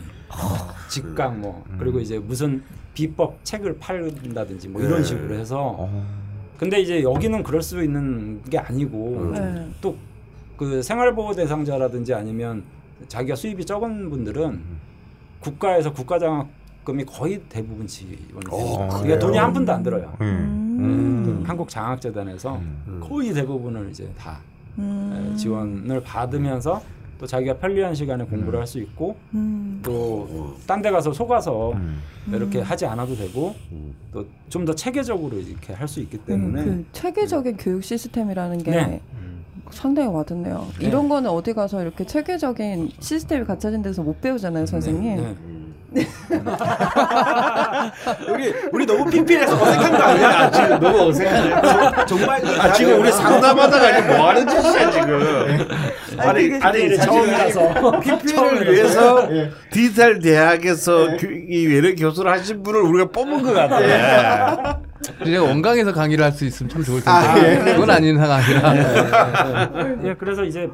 직강 뭐 그리고 이제 무슨 비법 책을 팔는다든지 뭐 이런 네. 식으로 해서 어. 근데 이제 여기는 그럴 수 있는 게 아니고 네. 또그 생활보호 대상자라든지 아니면 자기가 수입이 적은 분들은 국가에서 국가장학금이 거의 대부분 지원이 어, 됩니다. 그게 돈이 한 푼도 안 들어요. 음. 음, 한국 장학재단에서 음. 거의 대부분을 이제 다 음, 에, 지원을 받으면서 또 자기가 편리한 시간에 공부를 할 수 있고 음, 또딴 데 가서 속아서 음. 이렇게 하지 않아도 되고 음. 또좀 더 체계적으로 이렇게 할 수 있기 때문에 그 체계적인 교육 시스템이라는 게 네. 상당히 와닿네요. 네. 이런 거는 어디 가서 이렇게 체계적인 시스템이 갖춰진 데서 못 배우잖아요, 선생님. 네. 우리 우리 너무 삐삐해서 어색한 거 아니야? 지금 너무 어색하네. 정말 그 아, 지금 우리 상담하다가 이게 뭐 하는 짓이야, 지금. 아니, 그게 아니, 이게 처음이라서 PPL을 위해서 디지털 대학에서 교- 이 외래 교수를 하신 분을 우리가 뽑은 것 같아. 제가 원강에서 강의를 할 수 있으면 참 좋을 텐데 아, 예. 그건 아닌 상황이라. 예, 그래서 이제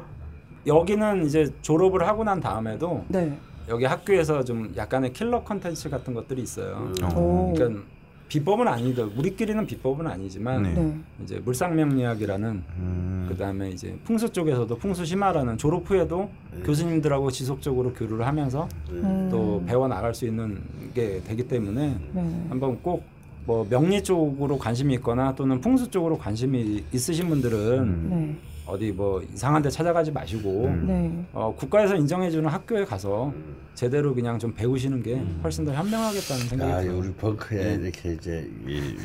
여기는 이제 졸업을 하고 난 다음에도 네. 여기 학교에서 좀 약간의 킬러 컨텐츠 같은 것들이 있어요. 오. 그러니까 비법은 아니더 우리끼리는 비법은 아니지만 네. 네. 이제 물상명리학이라는 음. 그다음에 이제 풍수 쪽에서도 풍수 심화라는 졸업 후에도 교수님들하고 지속적으로 교류를 하면서 음. 또 배워 나갈 수 있는 게 되기 때문에 네. 한번 꼭 뭐 명리 쪽으로 관심이 있거나 또는 풍수 쪽으로 관심이 있으신 분들은 네. 어디 뭐 이상한 데 찾아가지 마시고 음. 네. 어, 국가에서 인정해주는 학교에 가서 제대로 그냥 좀 배우시는 게 훨씬 더 현명하겠다는 생각이 아, 들어요. 우리 벙커에 이렇게 이제 이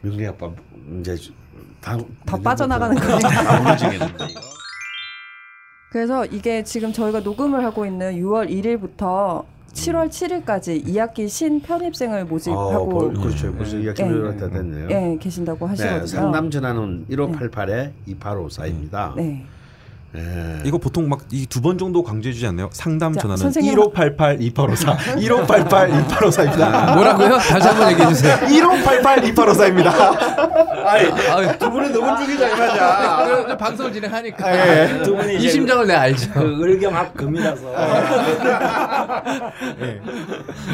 명리학과 이제 다, 다 빠져나가는 거예요. 나머지겠는데 이거. 그래서 이게 지금 저희가 녹음을 하고 있는 6월 1일부터 7월 7일까지 2학기 신 편입생을 어, 모집하고 벌- 그렇죠. 벌써 이학기 예. 료다 됐네요. 예, 계신다고 하시거든요. 네, 상담 전화는 1588에 2854입니다. 네. 예. 이거 보통 막 이 두 번 정도 강조해 주지 않나요? 상담 자, 전화는 선생님 1588 2854 1588 2854입니다. 뭐라고요? 다시 한번 얘기해 주세요. 1588 2854입니다. 아, 두 분이 너무 죽이지 않냐. 방송을 진행하니까 두 분이 이 심정을 내가 알죠. 그 을경합 금이라서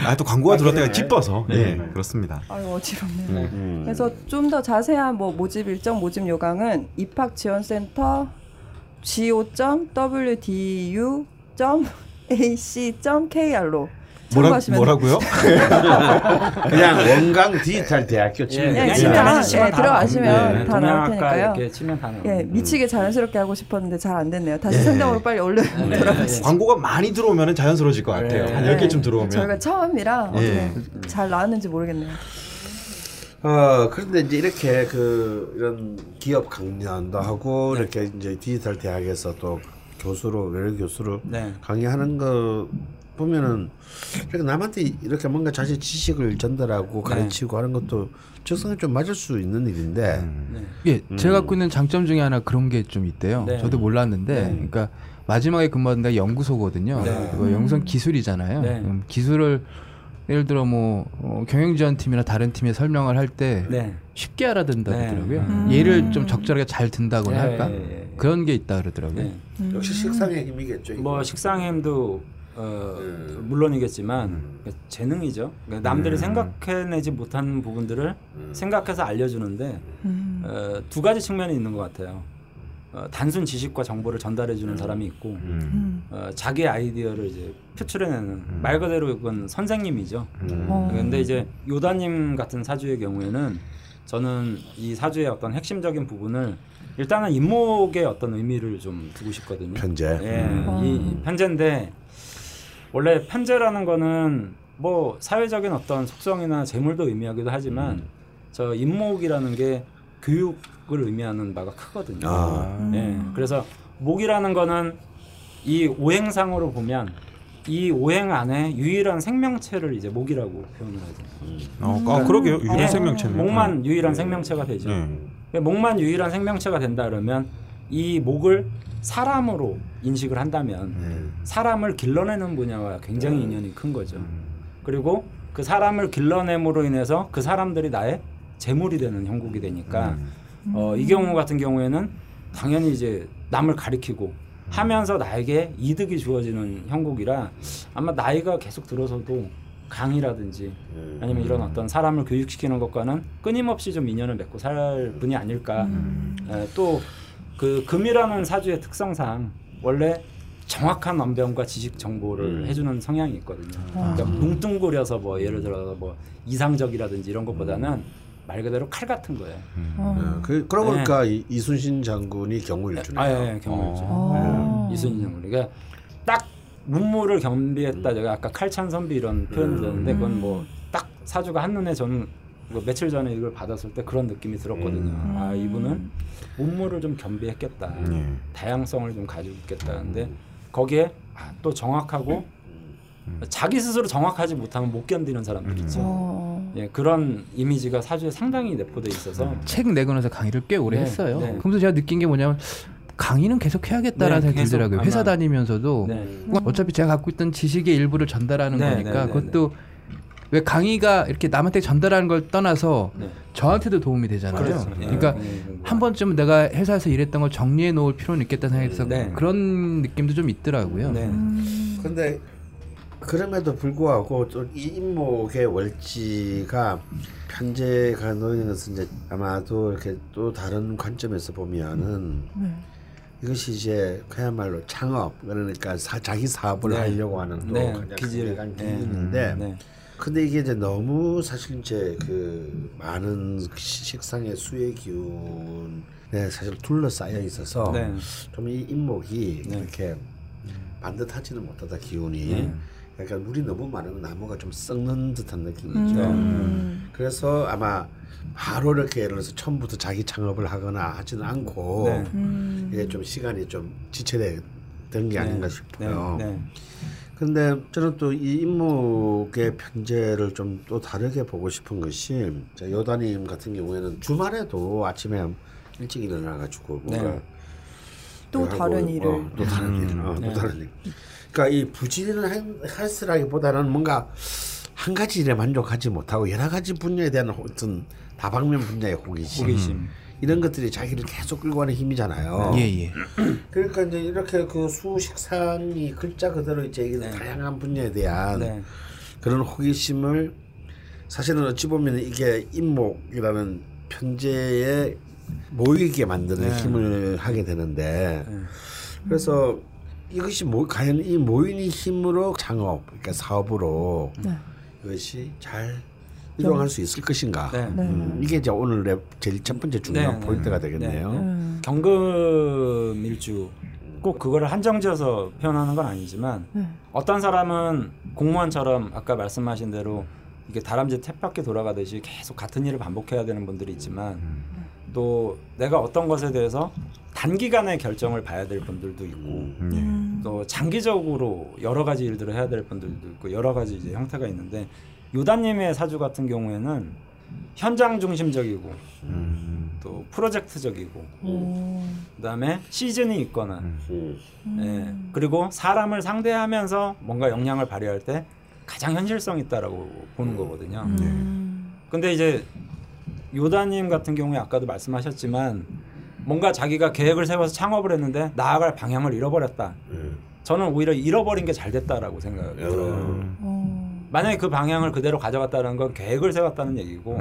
아또 광고가 들어왔다가 기뻐서. 예, 그렇습니다. 아유 어지럽네요. 음. 그래서 좀 더 자세한 뭐 모집 일정, 모집 요강은 입학 지원센터 go.wdu.ac.kr로 뭐라, 뭐라고요? 그냥 원강 디지털 대학교 치면 예. 치면, 예, 들어가시면 나옵니다. 다 나올 테니까요. 이렇게 치면 다 나옵니다. 예, 미치게 자연스럽게 하고 싶었는데 잘 안 됐네요. 다시 예. 성장으로 빨리 얼른 네. 돌아가시죠. 광고가 많이 들어오면 자연스러워질 것 같아요. 네. 한 10개쯤 들어오면. 저희가 처음이라 예. 어떻게 잘 나왔는지 모르겠네요. 어 그런데 이제 이렇게 그 이런 기업 강연도 하고 이렇게 이제 디지털 대학에서 또 교수로 외래 교수로 네. 강의하는 거 보면은 이렇게 남한테 이렇게 뭔가 자신 지식을 전달하고 가르치고 하는 것도 적성에 좀 맞을 수 있는 일인데 네. 예, 제가 갖고 있는 장점 중에 하나 그런 게 좀 있대요. 네. 저도 몰랐는데, 그러니까 마지막에 근무하는 데가 연구소거든요. 네. 그거 연구소는 기술이잖아요. 네. 그럼 기술을 예를 들어 뭐 어, 경영지원 팀이나 다른 팀에 설명을 할때 네. 쉽게 알아듣는다더라고요. 음. 예를 좀 적절하게 잘 든다고나 예, 할까? 예, 예. 그런 게 있다 그러더라고요. 네. 역시 식상의 힘이겠죠. 이거. 뭐 식상햄도 어, 음. 물론이겠지만 재능이죠. 그러니까 남들이 음. 생각해내지 못한 부분들을 음. 생각해서 알려주는데 음. 어, 두 가지 측면이 있는 것 같아요. 어, 단순 지식과 정보를 전달해 주는 사람이 있고 음. 어, 자기 아이디어를 이제 표출해내는 말 그대로 그건 선생님이죠. 어. 근데 이제 요다님 같은 사주의 경우에는 저는 이 사주의 어떤 핵심적인 부분을 일단은 임목의 어떤 의미를 좀 두고 싶거든요. 편제. 예, 음. 이 편제인데 원래 편제라는 거는 뭐 사회적인 어떤 속성이나 재물도 의미하기도 하지만 저 임목이라는 게 교육을 의미하는 바가 크거든요. 아. 예, 그래서 목이라는 거는 이 오행상으로 보면 이 오행 안에 유일한 생명체를 이제 목이라고 표현을 하죠. 어, 아, 그러게요. 유일한 예, 생명체는. 목만 유일한 생명체가 되죠. 네. 목만 유일한 생명체가 된다 그러면 이 목을 사람으로 인식을 한다면 사람을 길러내는 분야와 굉장히 인연이 큰 거죠. 그리고 그 사람을 길러냄으로 인해서 그 사람들이 나의 재물이 되는 형국이 되니까 어, 이 경우 같은 경우에는 당연히 이제 남을 가리키고 하면서 나에게 이득이 주어지는 형국이라 아마 나이가 계속 들어서도 강의라든지 아니면 이런 어떤 사람을 교육시키는 것과는 끊임없이 좀 인연을 맺고 살 분이 아닐까. 또 그 금이라는 사주의 특성상 원래 정확한 언변과 지식 정보를 해주는 성향이 있거든요. 그러니까 뭉뚱그려서 뭐 예를 들어서 뭐 이상적이라든지 이런 것보다는 말 그대로 칼 같은 거예요. 어, 그, 그러고 보니까 이, 이순신 장군이 경우일주네요. 아, 예, 예, 경우죠. 어. 이순신 장군. 그러니까 딱 문무를 겸비했다. 제가 아까 칼찬 선비 이런 표현을 들었는데 그건 뭐 딱 사주가 한눈에 저는 뭐 며칠 전에 이걸 받았을 때 그런 느낌이 들었거든요. 아 이분은 문무를 좀 겸비했겠다. 네. 다양성을 좀 가지고 있겠다는데 거기에 아, 또 정확하고 자기 스스로 정확하지 못하면 못 견디는 사람들 있죠. 어. 예, 그런 이미지가 사주에 상당히 내포돼 있어서 책 내고 나서 강의를 꽤 오래 네, 했어요. 네. 그러면서 제가 느낀 게 뭐냐면 강의는 계속 해야겠다라는 네, 생각이 들더라고요. 회사 다니면서도 네. 어차피 제가 갖고 있던 지식의 일부를 전달하는 네, 거니까 네, 네, 그것도 왜 강의가 이렇게 남한테 전달하는 걸 떠나서 네. 저한테도 도움이 되잖아요. 그렇죠. 그러니까 네. 한 번쯤 내가 회사에서 일했던 걸 정리해 놓을 필요는 있겠다 네. 그런 느낌도 좀 있더라고요. 네. 근데 그럼에도 불구하고 또이 인목의 월지가 편제가 놓이는 것은 이제 아마도 이렇게 또 다른 관점에서 보면은 이것이 이제 그야말로 창업 그러니까 사, 자기 사업을 네. 하려고 하는 또 네, 가장 기질. 강력한 네. 기운인데 네. 근데 이게 이제 너무 사실 이제 그 많은 시- 식상의 수의 기운에 사실 둘러싸여 있어서 네. 좀이 인목이 네. 이렇게 반듯하지는 못하다 기운이 네. 약간 물이 너무 많으면 나무가 좀 썩는 듯한 느낌이죠. 음. 그래서 아마 바로 이렇게 예를 들어서 처음부터 자기 창업을 하거나 하지는 않고 네. 음. 이게 좀 시간이 좀 지체된 게 아닌가 싶어요. 네. 네. 근데 저는 또이 인목의 편제를 좀 또 다르게 보고 싶은 것이 자, 여다님 같은 경우에는 주말에도 아침에 일찍 일어나가지고 뭔가 네. 또 하고, 다른 일을. 어, 또 다른 일, 어, 네. 또 다른 일. 그러니까 이 부지런한 할스라기보다는 뭔가 한 가지 일에 만족하지 못하고 여러 가지 분야에 대한 어떤 다방면 분야의 호기심, 호기심. 이런 것들이 자기를 계속 끌고 가는 힘이잖아요. 예, 예. 그러니까 이제 이렇게 그 수식상이 글자 그대로 이제 이게 다양한 분야에 대한 네. 그런 호기심을 사실은 어찌 보면 이게 인목이라는 편제에 모이게 만드는 네. 힘을 하게 되는데 그래서 이것이 뭐 과연 이 모이는 힘으로 창업 그러니까 사업으로 네. 이것이 잘 이루어갈 수 있을 것인가 네. 음, 이게 이제 오늘의 제일 첫 번째 중요한 네, 네. 포인트가 되겠네요. 음. 경금 일주 꼭 그거를 한정지어서 표현하는 건 아니지만 네. 어떤 사람은 공무원처럼 아까 말씀하신 대로 이게 다람쥐 탭바퀴 돌아가듯이 계속 같은 일을 반복해야 되는 분들이 있지만 또 내가 어떤 것에 대해서 단기간에 결정을 봐야 될 분들도 있고 음. 또 장기적으로 여러 가지 일들을 해야 될 분들도 있고 여러 가지 이제 형태가 있는데 요다님의 사주 같은 경우에는 현장 중심적이고 또 프로젝트적이고 음. 그다음에 시즌이 있거나 음. 예, 그리고 사람을 상대하면서 뭔가 역량을 발휘할 때 가장 현실성 있다라고 보는 거거든요. 음. 근데 이제 요다님 같은 경우에 아까도 말씀하셨지만 뭔가 자기가 계획을 세워서 창업을 했는데 나아갈 방향을 잃어버렸다. 음. 저는 오히려 잃어버린 게 잘 됐다라고 생각이 들어요. 어. 만약에 그 방향을 그대로 가져갔다는 건 계획을 세웠다는 얘기고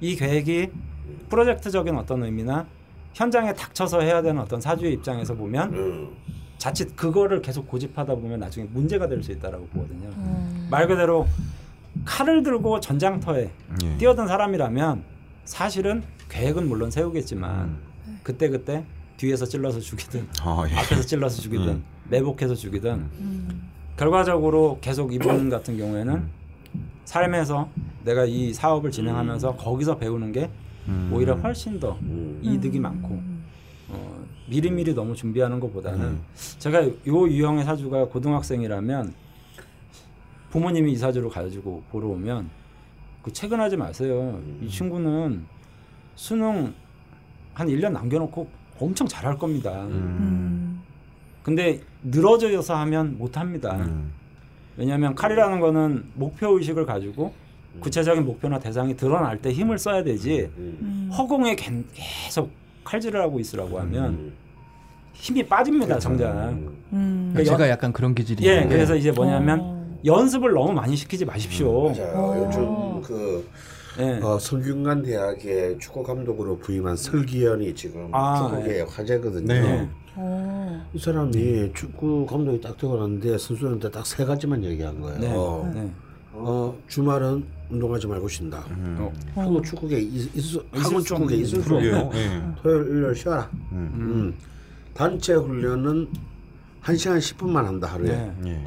이 계획이 프로젝트적인 어떤 의미나 현장에 닥쳐서 해야 되는 어떤 사주의 입장에서 보면 음. 자칫 그거를 계속 고집하다 보면 나중에 문제가 될 수 있다라고 보거든요. 음. 말 그대로 칼을 들고 전장터에 예. 뛰어든 사람이라면 사실은 계획은 물론 세우겠지만 음. 그때 그때 뒤에서 찔러서 죽이든 아, 예. 앞에서 찔러서 죽이든 음. 매복해서 죽이든 음. 결과적으로 계속 이분 같은 경우에는 삶에서 내가 이 사업을 진행하면서 거기서 배우는 게 음. 오히려 훨씬 더 음. 이득이 많고 어, 미리미리 너무 준비하는 것보다는 음. 제가 요 유형의 사주가 고등학생이라면 부모님이 이 사주를 가지고 보러 오면 그 퇴근하지 마세요. 이 친구는 수능 한 1년 남겨놓고 엄청 잘할 겁니다. 음. 근데 늘어져서 하면 못합니다. 음. 왜냐하면 칼이라는 거는 목표 의식을 가지고 구체적인 목표나 대상이 드러날 때 힘을 써야 되지 음. 허공에 개- 계속 칼질을 하고 있으라고 하면 음. 힘이 빠집니다 정작. 음. 그러니까 제가 약간 그런 기질이 예, 있는데 그래서 이제 뭐냐면 어. 연습을 너무 많이 시키지 마십시오. 맞아요. 요즘 그 예. 어, 성균관 대학의 축구 감독으로 부임한 설기현이 지금 아, 축구계의 화제거든요. 네. 어. 이 사람이 축구 감독이 딱 되고 났는데 선수한테 딱 세 가지만 얘기한 거예요. 네. 어, 네. 어, 주말은 운동하지 말고 쉰다. 어. 한국 축구계 있, 있, 한국 있을 수 축구계 있을 수. 없고 예. 토요일 일요일 쉬어라. 음. 음. 단체 훈련은 한 시간 10 분만 한다 하루에. 네.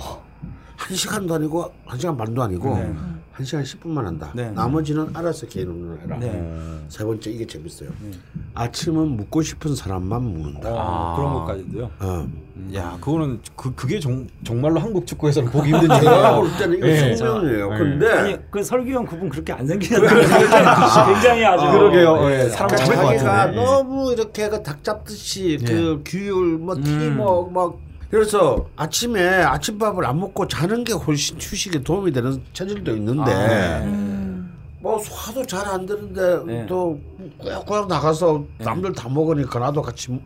예. 한 시간도 아니고 한 시간 반도 아니고 네. 한 시간 10분만 한다. 네. 나머지는 알아서 개인 운동을 해라. 네. 세 번째 이게 재밌어요. 아침은 묻고 싶은 사람만 묻는다. 어, 그런 것까지도요. 어. 야, 그거는 그 그게 정, 정말로 한국 축구에서는 보기 힘든 일이에요. 볼 때는 이거 예. 생명이에요. 예. 근데 아니 그 설기현 그분 그렇게 안 생기는데 굉장히 아주 그러게요. 예, 예, 사람 자기가 잡을 것 같은데. 너무 이렇게 그 닭 잡듯이 그 규율 뭐 음. 팀워크 막 그래서 아침에 아침밥을 안 먹고 자는 게 훨씬 휴식에 도움이 되는 체질도 있는데 아, 네. 음. 뭐 소화도 잘 안 되는데 네. 또 꾸역꾸역 나가서 남들 다 먹으니까 나도 같이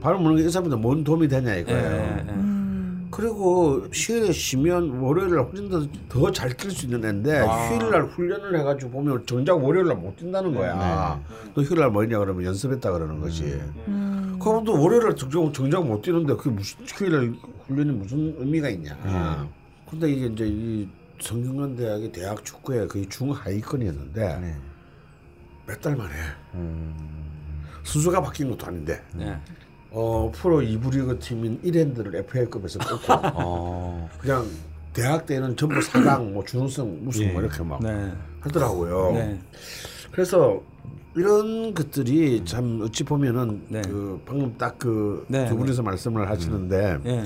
밥을 먹는 게 이 사람한테 뭔 도움이 되냐 예, 이거예요. 음. 그리고 휴일에 쉬면 월요일 날 훈련도 더잘 뛸 수 있는 애인데 아. 휴일 날 훈련을 해가지고 보면 정작 월요일 날 못 뛴다는 거야. 너 휴일 날 뭐냐 그러면 연습했다 그러는 거지. 음. 그럼 또 월요일 날 정작, 정작 못 뛰는데 그게 무슨 휴일 날 훈련이 무슨 의미가 있냐. 근데 이게 이제 이 성균관 대학이 대학 축구의 거의 중하위권이었는데 네. 몇달 만에 음. 순서가 바뀐 것도 아닌데 예. 어, 프로 2부 리그 팀인 이랜드를 FA급에서 뽑고 어. 그냥 대학 때는 전부 4강 뭐 준우승 무슨 예. 뭐 이렇게 막 네. 하더라고요. 네. 그래서 이런 것들이 참 어찌 보면은 네. 그 방금 딱 그두 네, 분이서 말씀을 하시는데 예.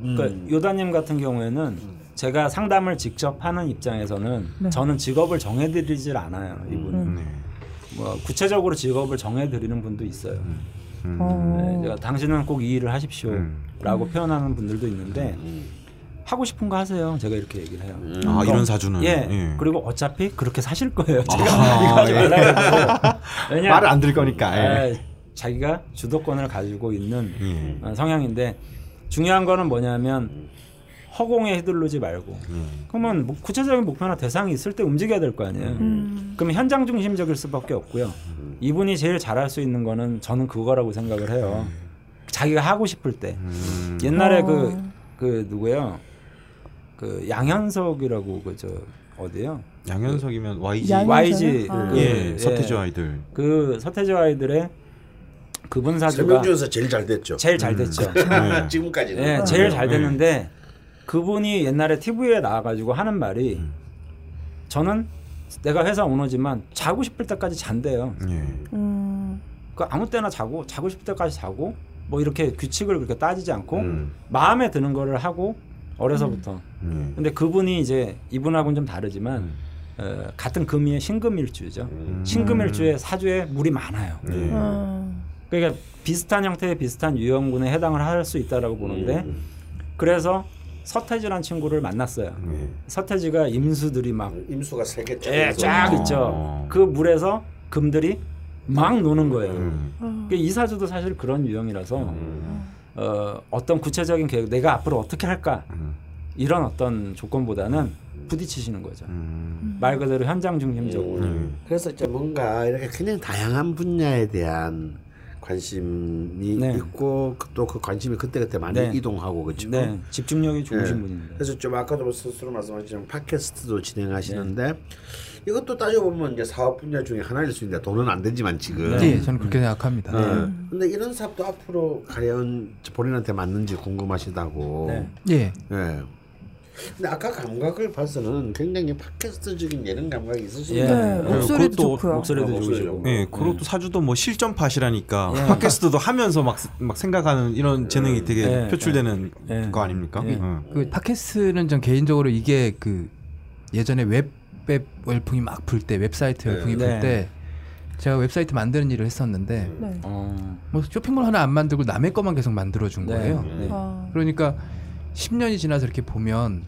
그러니까 요다님 같은 경우에는 제가 상담을 직접 하는 입장에서는 네. 저는 직업을 정해드리질 않아요. 이분. 네. 뭐 구체적으로 직업을 정해드리는 분도 있어요. 음. 어. 네, 제가 당신은 꼭 이 일을 하십시오라고 표현하는 분들도 있는데 하고 싶은 거 하세요. 제가 이렇게 얘기를 해요. 아, 이런 사주는 예. 예. 그리고 어차피 그렇게 사실 거예요. 제가 아, 이거 하지 예. 말라고. 왜냐 말을 안 들을 거니까. 예. 아, 자기가 주도권을 가지고 있는 예. 어, 성향인데 중요한 거는 뭐냐면 허공에 휘둘르지 말고 그러면 뭐 구체적인 목표나 대상이 있을 때 움직여야 될 거 아니에요. 음. 그러면 현장 중심적일 수밖에 없고요. 이분이 제일 잘할 수 있는 거는 저는 그거라고 생각을 해요. 자기가 하고 싶을 때 음. 옛날에 어. 그그 누구예요? 그 양현석이라고 그저 어디요? 양현석이면 YG 양- YG 아. 그, 예, 서태지 아이들. 그 서태지 아이들의 그분 사주가 세명 중에서 제일 잘 됐죠. 제일 잘 됐죠. 네. 지금까지는. 예, 제일 잘 네. 됐는데 그분이 옛날에 TV에 나와가지고 하는 말이 저는 내가 회사 오너지만 자고 싶을 때까지 잔대요. 예. 음. 그 아무 때나 자고 자고 싶을 때까지 자고 뭐 이렇게 규칙을 그렇게 따지지 않고 음. 마음에 드는 거를 하고 어려서부터. 예. 근데 그분이 이제 이분하고는 좀 다르지만 어, 같은 금이의 신금일주죠. 음. 신금일주에 사주에 물이 많아요. 예. 음. 그러니까 비슷한 형태의 비슷한 유형군에 해당을 할 수 있다라고 보는데 음. 그래서 서태지란 친구를 만났어요. 예. 서태지가 임수들이 막 임수가 세개 예, 쫙 어. 있죠. 그 물에서 금들이 막 노는 거예요. 음. 그러니까 이 사주도 사실 그런 유형이라서 음. 어, 어떤 구체적인 계획, 내가 앞으로 어떻게 할까? 음. 이런 어떤 조건보다는 부딪히시는 거죠. 음. 말 그대로 현장 중심적으로. 음. 그래서 이제 뭔가 이렇게 그냥 다양한 분야에 대한 관심이 네. 있고 또 그 관심이 그때그때 많이 네. 이동하고 그렇죠. 네, 집중력이 좋으신 네. 분입니다. 그래서 좀 아까도 스스로 말씀하셨지만 팟캐스트도 진행하시는데 이것도 따져보면 이제 사업 분야 중에 하나일 수 있는데 돈은 안 되지만 지금. 예, 저는 그렇게 생각합니다. 네. 근데 이런 사업도 앞으로 과연 본인한테 맞는지 궁금하시다고. 네. 예. 예. 근데 아까 감각을 봐서는 굉장히 팟캐스트적인 예능 감각이 예. 있으신데. 네, 목소리도 좋고요. 목소리도 아, 좋으시고. 예, 그것도 사주도 뭐 실전 팟이라니까 예. 팟캐스트도 하면서 막, 막 생각하는 이런 재능이 되게 예, 표출되는 예. 거 아닙니까? 예. 어. 그 팟캐스트는 전 개인적으로 이게 그 예전에 웹웹 열풍이 막 불 때 웹사이트 열풍이 네. 불때 제가 웹사이트 만드는 일을 했었는데 네. 어, 뭐 쇼핑몰 하나 안 만들고 남의 것만 계속 만들어 준 네. 거예요. 네. 아, 그러니까 10년이 지나서 이렇게 보면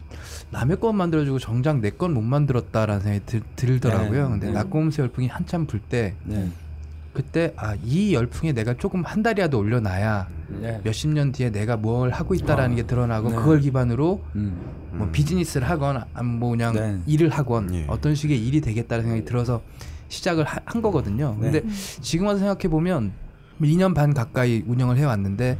남의 것 만들어주고 정작 내 건 못 만들었다라는 생각이 들, 들더라고요. 네. 근데 네. 나꼼수 열풍이 한참 불때 네. 그때 아 이 열풍에 내가 조금 한 다리라도 올려놔야 네. 몇십 년 뒤에 내가 뭘 하고 있다라는 게 드러나고 네. 그걸 기반으로 음. 뭐 비즈니스를 하건 뭐 그냥 네. 일을 하건 예. 어떤 식의 일이 되겠다는 생각이 들어서 시작을 하- 한 거거든요. 네. 근데 지금 와서 생각해 보면 2년 반 가까이 운영을 해왔는데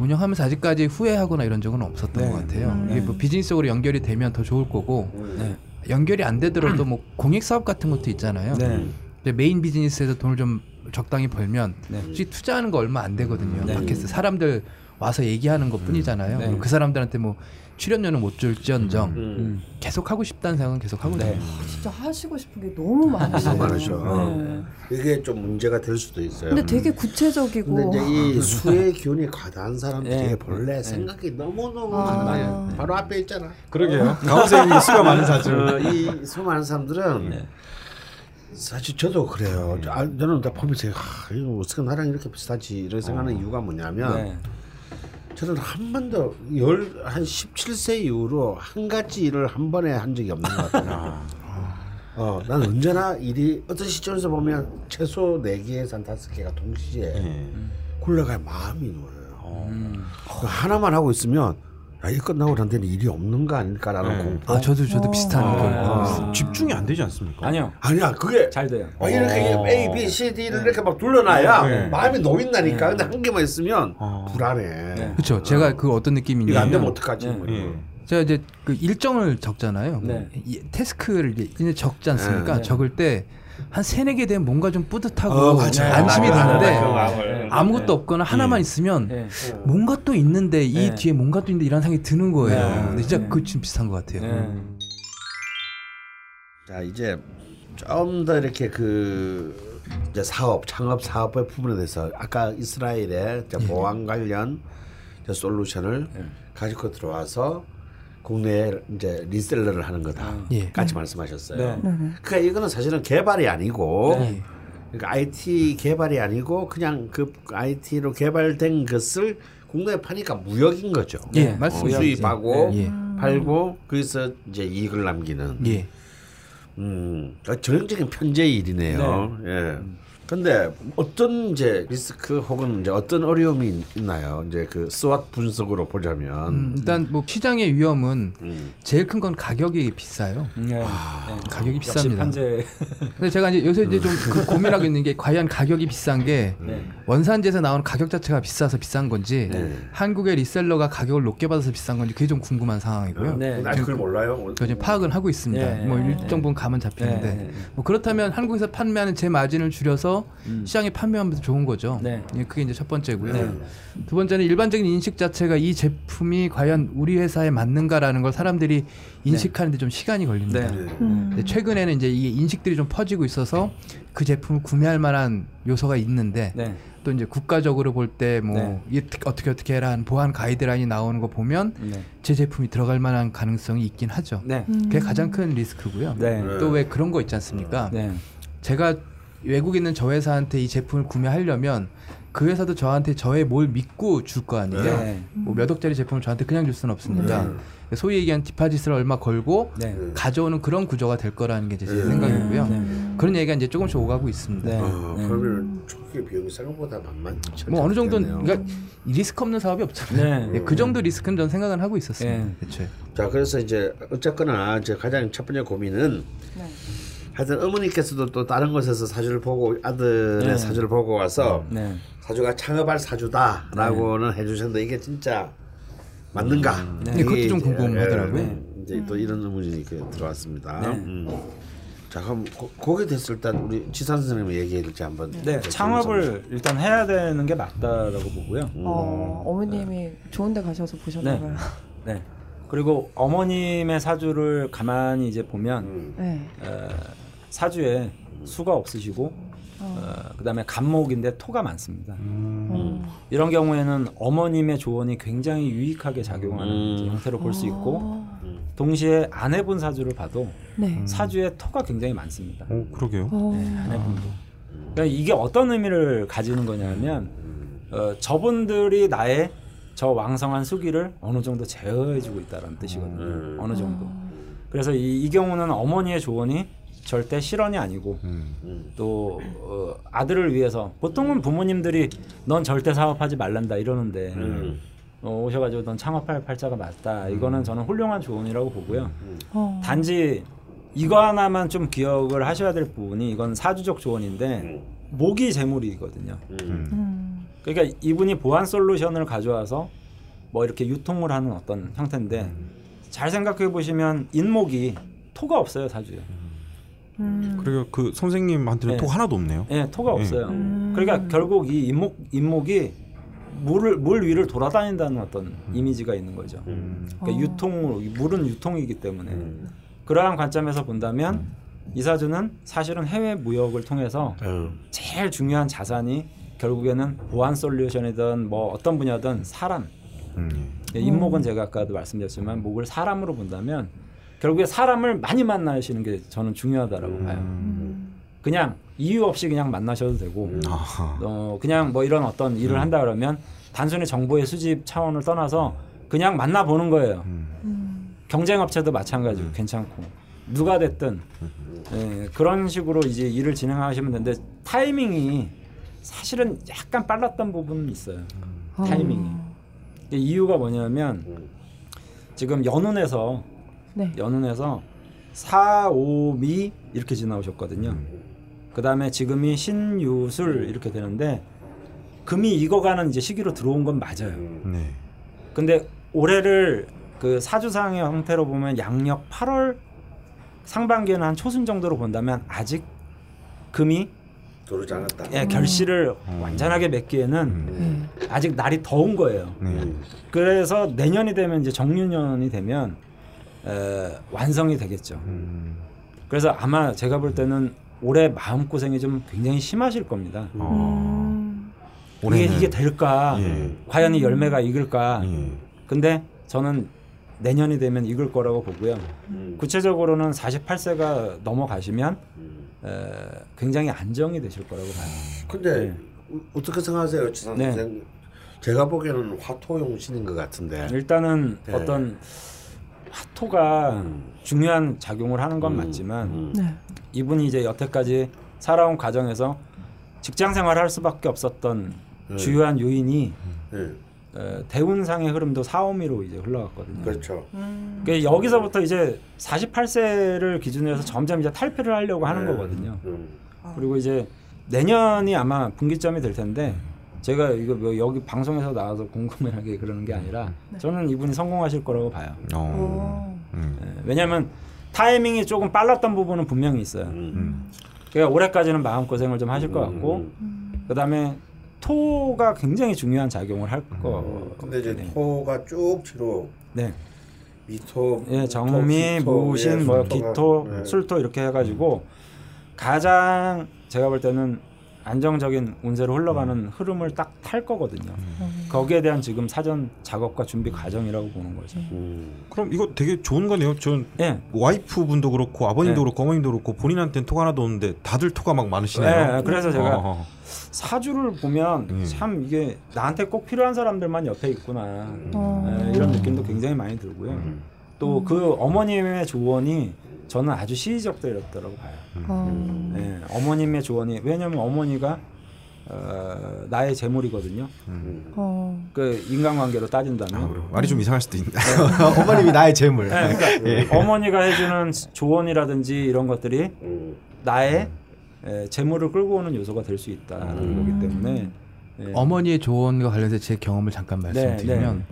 운영하면서 아직까지 후회하거나 이런 적은 없었던 네. 것 같아요. 음. 이게 뭐 비즈니스적으로 연결이 되면 더 좋을 거고 네. 연결이 안 되더라도 뭐 공익 사업 같은 것도 있잖아요. 네. 메인 비즈니스에서 돈을 좀 적당히 벌면 네. 솔직히 투자하는 거 얼마 안 되거든요. 네. 팟캐스트 사람들 와서 얘기하는 것 뿐이잖아요. 네. 그 사람들한테 뭐 출연료는 못 줄지언정 음. 계속 하고 싶다는 생각은 계속 하거든요. 네. 진짜 하시고 싶은 게 너무 많으시네요. 너무 많으셔. 네. 이게 좀 문제가 될 수도 있어요. 근데 되게 구체적이고 근데 이제 이 수의 기운이 과다한 사람들이 예. 본래 생각이 너무너무 아. 많아요. 바로 앞에 있잖아. 그러게요. 강원생님 수가 많은 사주. 어, 이 수 많은 사람들은 네. 사실 저도 그래요. 저- 아, 저는 다 보면서 아, 이거 어떻게 나랑 이렇게 비슷하지 이런 생각하는 이유가 뭐냐면 네. 저는 한 번도 열 한 17세 이후로 한 가지 일을 한 번에 한 적이 없는 것 같아요. 어, 난 언제나 일이 어떤 시점에서 보면 최소 네 개에서 한 다섯 개가 동시에 예. 굴러갈 마음이 놓여요. 음. 그 하나만 하고 있으면 야, 이 끝나고 난 데는 일이 없는 거 아닐까라는 네. 공포. 아 저도 저도 어. 비슷한 아, 걸 아. 집중이 안 되지 않습니까? 아니요. 아니야, 그게 잘 돼요. 막 이렇게 어. A, B, C, D를 이렇게 막 둘러놔야 네. 마음이 놓인다니까. 근데 한 개만 있으면 어. 불안해. 네. 그렇죠. 제가 그 어떤 이거 안 느낌이냐면 되면 어떡하지? 네. 뭐. 제가 이제 그 일정을 적잖아요. 네. 이 태스크를 이제 적지 않습니까? 네. 적을 때 한 세네 개 되면 뭔가 좀 뿌듯하고 어. 안심이 맞아요. 되는데 맞아요. 맞아요. 아무것도 없거나 하나만 예. 있으면 네. 뭔가 또 있는데 이 네. 뒤에 뭔가 또 있는데 이런 생각이 드는 거예요. 네. 근데 진짜 네. 그 지금 비슷한 것 같아요. 네. 자 이제 좀 더 이렇게 그 이제 사업 창업 사업의 부분에 대해서 아까 이스라엘의 이제 보안 관련 이제 솔루션을 가지고 들어와서 국내에 이제 리셀러를 하는 거다. 예. 같이 말씀하셨어요. 네. 그러니까 이거는 사실은 개발이 아니고 네. 그러니까 IT 개발이 아니고 그냥 그 IT로 개발된 것을 국내에 파니까 무역인 거죠. 예, 네. 맞습니다. 어, 수입하고 예. 팔고 거기서 이제 이익을 남기는. 예. 음, 그러니까 전형적인 편제의 일이네요. 예. 근데 어떤 이제 리스크 혹은 이제 어떤 어려움이 있나요? 이제 그 스왓 분석으로 보자면 음, 일단 뭐 시장의 위험은 음. 제일 큰 건 가격이 비싸요. 네. 네. 가격이 역시 비쌉니다. 판재. 근데 제가 이제 요새 이제 좀 그 고민하고 있는 게 과연 가격이 비싼 게 네. 원산지에서 나오는 가격 자체가 비싸서 비싼 건지 네. 한국의 리셀러가 가격을 높게 받아서 비싼 건지 그게 좀 궁금한 상황이고요. 네. 아직 그걸 몰라요. 지금 파악은 하고 있습니다. 네. 뭐 일정 부분 감은 잡히는데 네. 뭐 그렇다면 한국에서 판매하는 제 마진을 줄여서 음. 시장에 판매하면 좋은 거죠. 네. 예, 그게 이제 첫 번째고요. 네. 두 번째는 일반적인 인식 자체가 이 제품이 과연 우리 회사에 맞는가라는 걸 사람들이 인식하는데 좀 시간이 걸립니다. 네. 음. 최근에는 이제 이게 인식들이 좀 퍼지고 있어서 그 제품을 구매할 만한 요소가 있는데 네. 또 이제 국가적으로 볼 때뭐 네. 어떻게 어떻게 해라 하는 보안 가이드라인이 나오는 거 보면 네. 제 제품이 들어갈 만한 가능성이 있긴 하죠. 네. 그게 가장 큰 리스크고요. 네. 또왜 그런 거 있지 않습니까? 네. 제가 외국에 있는 저 회사한테 이 제품을 구매하려면 그 회사도 저한테 저의 뭘 믿고 줄 거 아니에요. 네. 뭐몇 억짜리 제품을 저한테 그냥 줄 수는 없으니까 소위 얘기한 디파짓을 얼마 걸고 네. 가져오는 그런 구조가 될 거라는 게제 네. 생각이고요. 네. 그런 얘기가 이제 조금씩 오가고 있습니다. 네. 어, 네. 그러면 초기 비용이 생각보다 만만치 뭐 어느 않겠네요. 그러니까 리스크 없는 사업이 없잖아요. 네. 예, 그 정도 리스크는 전 생각은 하고 있었어요. 네. 대체. 자 그래서 이제 어쨌거나 이제 가장 첫 번째 고민은 네. 하여튼 어머니께서도 또 다른 곳에서 사주를 보고 아들의 네. 사주를 보고 와서 네. 사주가 창업할 사주다라고는 해주셨는데 이게 진짜 맞는가? 네. 네, 그것도 좀 궁금하더라고요. 예, 이제 또 이런 의문이 이렇게 들어왔습니다. 네. 음. 자 그럼 고, 거기에 대해서 일단 우리 지산 선생님 얘기해 줄지 한번. 네, 창업을 일단 해야 되는 게 맞다라고 보고요. 어, 어머님이 좋은데 가셔서 보셨나 네. 봐요. 네. 그리고 어머님의 사주를 가만히 이제 보면 음. 네. 어, 사주에 수가 없으시고 어, 그다음에 간목인데 토가 많습니다. 어. 이런 경우에는 어머님의 조언이 굉장히 유익하게 작용하는 음. 형태로 볼 수 있고 어. 동시에 아내분 사주를 봐도 네. 사주에 토가 굉장히 많습니다. 어, 그러게요. 어. 아내분도. 그러니까 이게 어떤 의미를 가지는 거냐면 어, 저분들이 나의 저 왕성한 수기를 어느 정도 제어해주고 있다는 뜻이거든요. 음. 어느 정도. 그래서 이, 이 경우는 어머니의 조언이 절대 실언이 아니고 음. 또 어, 아들을 위해서 보통은 부모님들이 넌 절대 사업하지 말란다 이러는데 음. 어, 오셔가지고 넌 창업할 팔자가 맞다. 이거는 저는 훌륭한 조언이라고 보고요. 어. 단지 이거 하나만 좀 기억을 하셔야 될 부분이 이건 사주적 조언인데 목이 재물이거든요. 음. 그러니까 이분이 보안 솔루션을 가져와서 뭐 이렇게 유통을 하는 어떤 형태인데 잘 생각해 보시면 인목이 토가 없어요 사주에. 음. 그리고 그 선생님한테는 네. 토 하나도 없네요. 예, 토가 없어요. 음. 그러니까 결국 이 인목 인목이 물을 물 위를 돌아다닌다는 어떤 이미지가 있는 거죠. 그러니까 어. 유통으로 물은 유통이기 때문에 그러한 관점에서 본다면 이 사주는 사실은 해외 무역을 통해서 어. 제일 중요한 자산이 결국에는 보안 솔루션이든 뭐 어떤 분야든 사람. 음. 예, 인목은 제가 아까도 말씀드렸지만 목을 사람으로 본다면 결국에 사람을 많이 만나시는 게 저는 중요하다라고 봐요. 그냥 이유 없이 그냥 만나셔도 되고 아하. 어 그냥 뭐 이런 어떤 일을 한다 그러면 단순히 정보의 수집 차원을 떠나서 그냥 만나 보는 거예요. 경쟁업체도 마찬가지고 괜찮고. 누가 됐든. 예, 그런 식으로 이제 일을 진행하시면 되는데 타이밍이 사실은 약간 빨랐던 부분은 있어요. 타이밍이. 이게 이유가 뭐냐면 지금 연운에서 네. 연운에서 사오미 이렇게 지나오셨거든요. 그 다음에 지금이 신유술 이렇게 되는데 금이 익어가는 이제 시기로 들어온 건 맞아요. 네. 근데 올해를 그 사주상의 형태로 보면 양력 8월 상반기에는 한 초순 정도로 본다면 아직 금이 들어오지 않았다. 예, 결실을 완전하게 맺기에는 네. 아직 날이 더운 거예요. 네. 그래서 내년이 되면 이제 정유년이 되면 에, 완성이 되겠죠. 음. 그래서 아마 제가 볼 때는 올해 마음 고생이 좀 굉장히 심하실 겁니다. 어. 음. 이게 올해는 이게 될까? 예. 과연 이 열매가 익을까? 예. 근데 저는 내년이 되면 익을 거라고 보고요. 구체적으로는 48세가 넘어가시면 에, 굉장히 안정이 되실 거라고 봐요. 근데 네. 어- 어떻게 생각하세요, 지산 네. 선생? 제가 보기에는 화토용 신인 것 같은데. 일단은 네. 어떤 화토가 중요한 작용을 하는 건 맞지만 음. 네. 이분이 이제 여태까지 살아온 과정에서 직장 생활을 할 수밖에 없었던 네. 주요한 요인이 네. 에, 대운상의 흐름도 사오미로 이제 흘러갔거든요. 그렇죠. 그러니까 여기서부터 이제 48세를 기준으로 해서 점점 이제 탈피를 하려고 하는 네. 거거든요. 음. 그리고 이제 내년이 아마 분기점이 될 텐데 제가 이거 뭐 여기 방송에서 나와서 궁금해하게 그러는 게 아니라 저는 이분이 성공하실 거라고 봐요. 어. 오. 음. 예, 왜냐하면 타이밍이 조금 빨랐던 부분은 분명히 있어요. 음. 그러니까 올해까지는 마음 고생을 좀 하실 것 같고 그다음에 토가 굉장히 중요한 작용을 할 거. 근데 이제 네. 토가 쭉 뒤로 네. 미토, 예, 토, 정미, 기토, 무신, 예, 뭐 기토, 네. 술토 이렇게 해가지고 가장 제가 볼 때는 안정적인 운세로 흘러가는 흐름을 딱 탈 거거든요. 거기에 대한 지금 사전 작업과 준비 과정이라고 보는 거죠. 음. 그럼 이거 되게 좋은 거네요. 전 예. 와이프 분도 그렇고 아버님도 네. 그렇고 어머님도 그렇고 본인한테는 토가 하나도 없는데 다들 토가 막 많으시네요. 네, 그래서 제가 어. 사주를 보면 음. 참 이게 나한테 꼭 필요한 사람들만 옆에 있구나 어. 예, 이런 느낌도 굉장히 많이 들고요. 또 그 어머님의 조언이 저는 아주 시의적들이었다고 봐요. 어. 예, 어머님의 조언이 왜냐하면 어머니가 어, 나의 재물이거든요. 어. 그 인간관계로 따진다면. 아, 말이 좀 이상할 수도 있네. 어머님이 나의 재물. 네, 그러니까 어머니가 해주는 조언이라든지 이런 것들이 음. 나의 에, 재물을 끌고 오는 요소가 될 수 있다는 거기 때문에 예. 어머니의 조언과 관련해서 제 경험을 잠깐 말씀드리면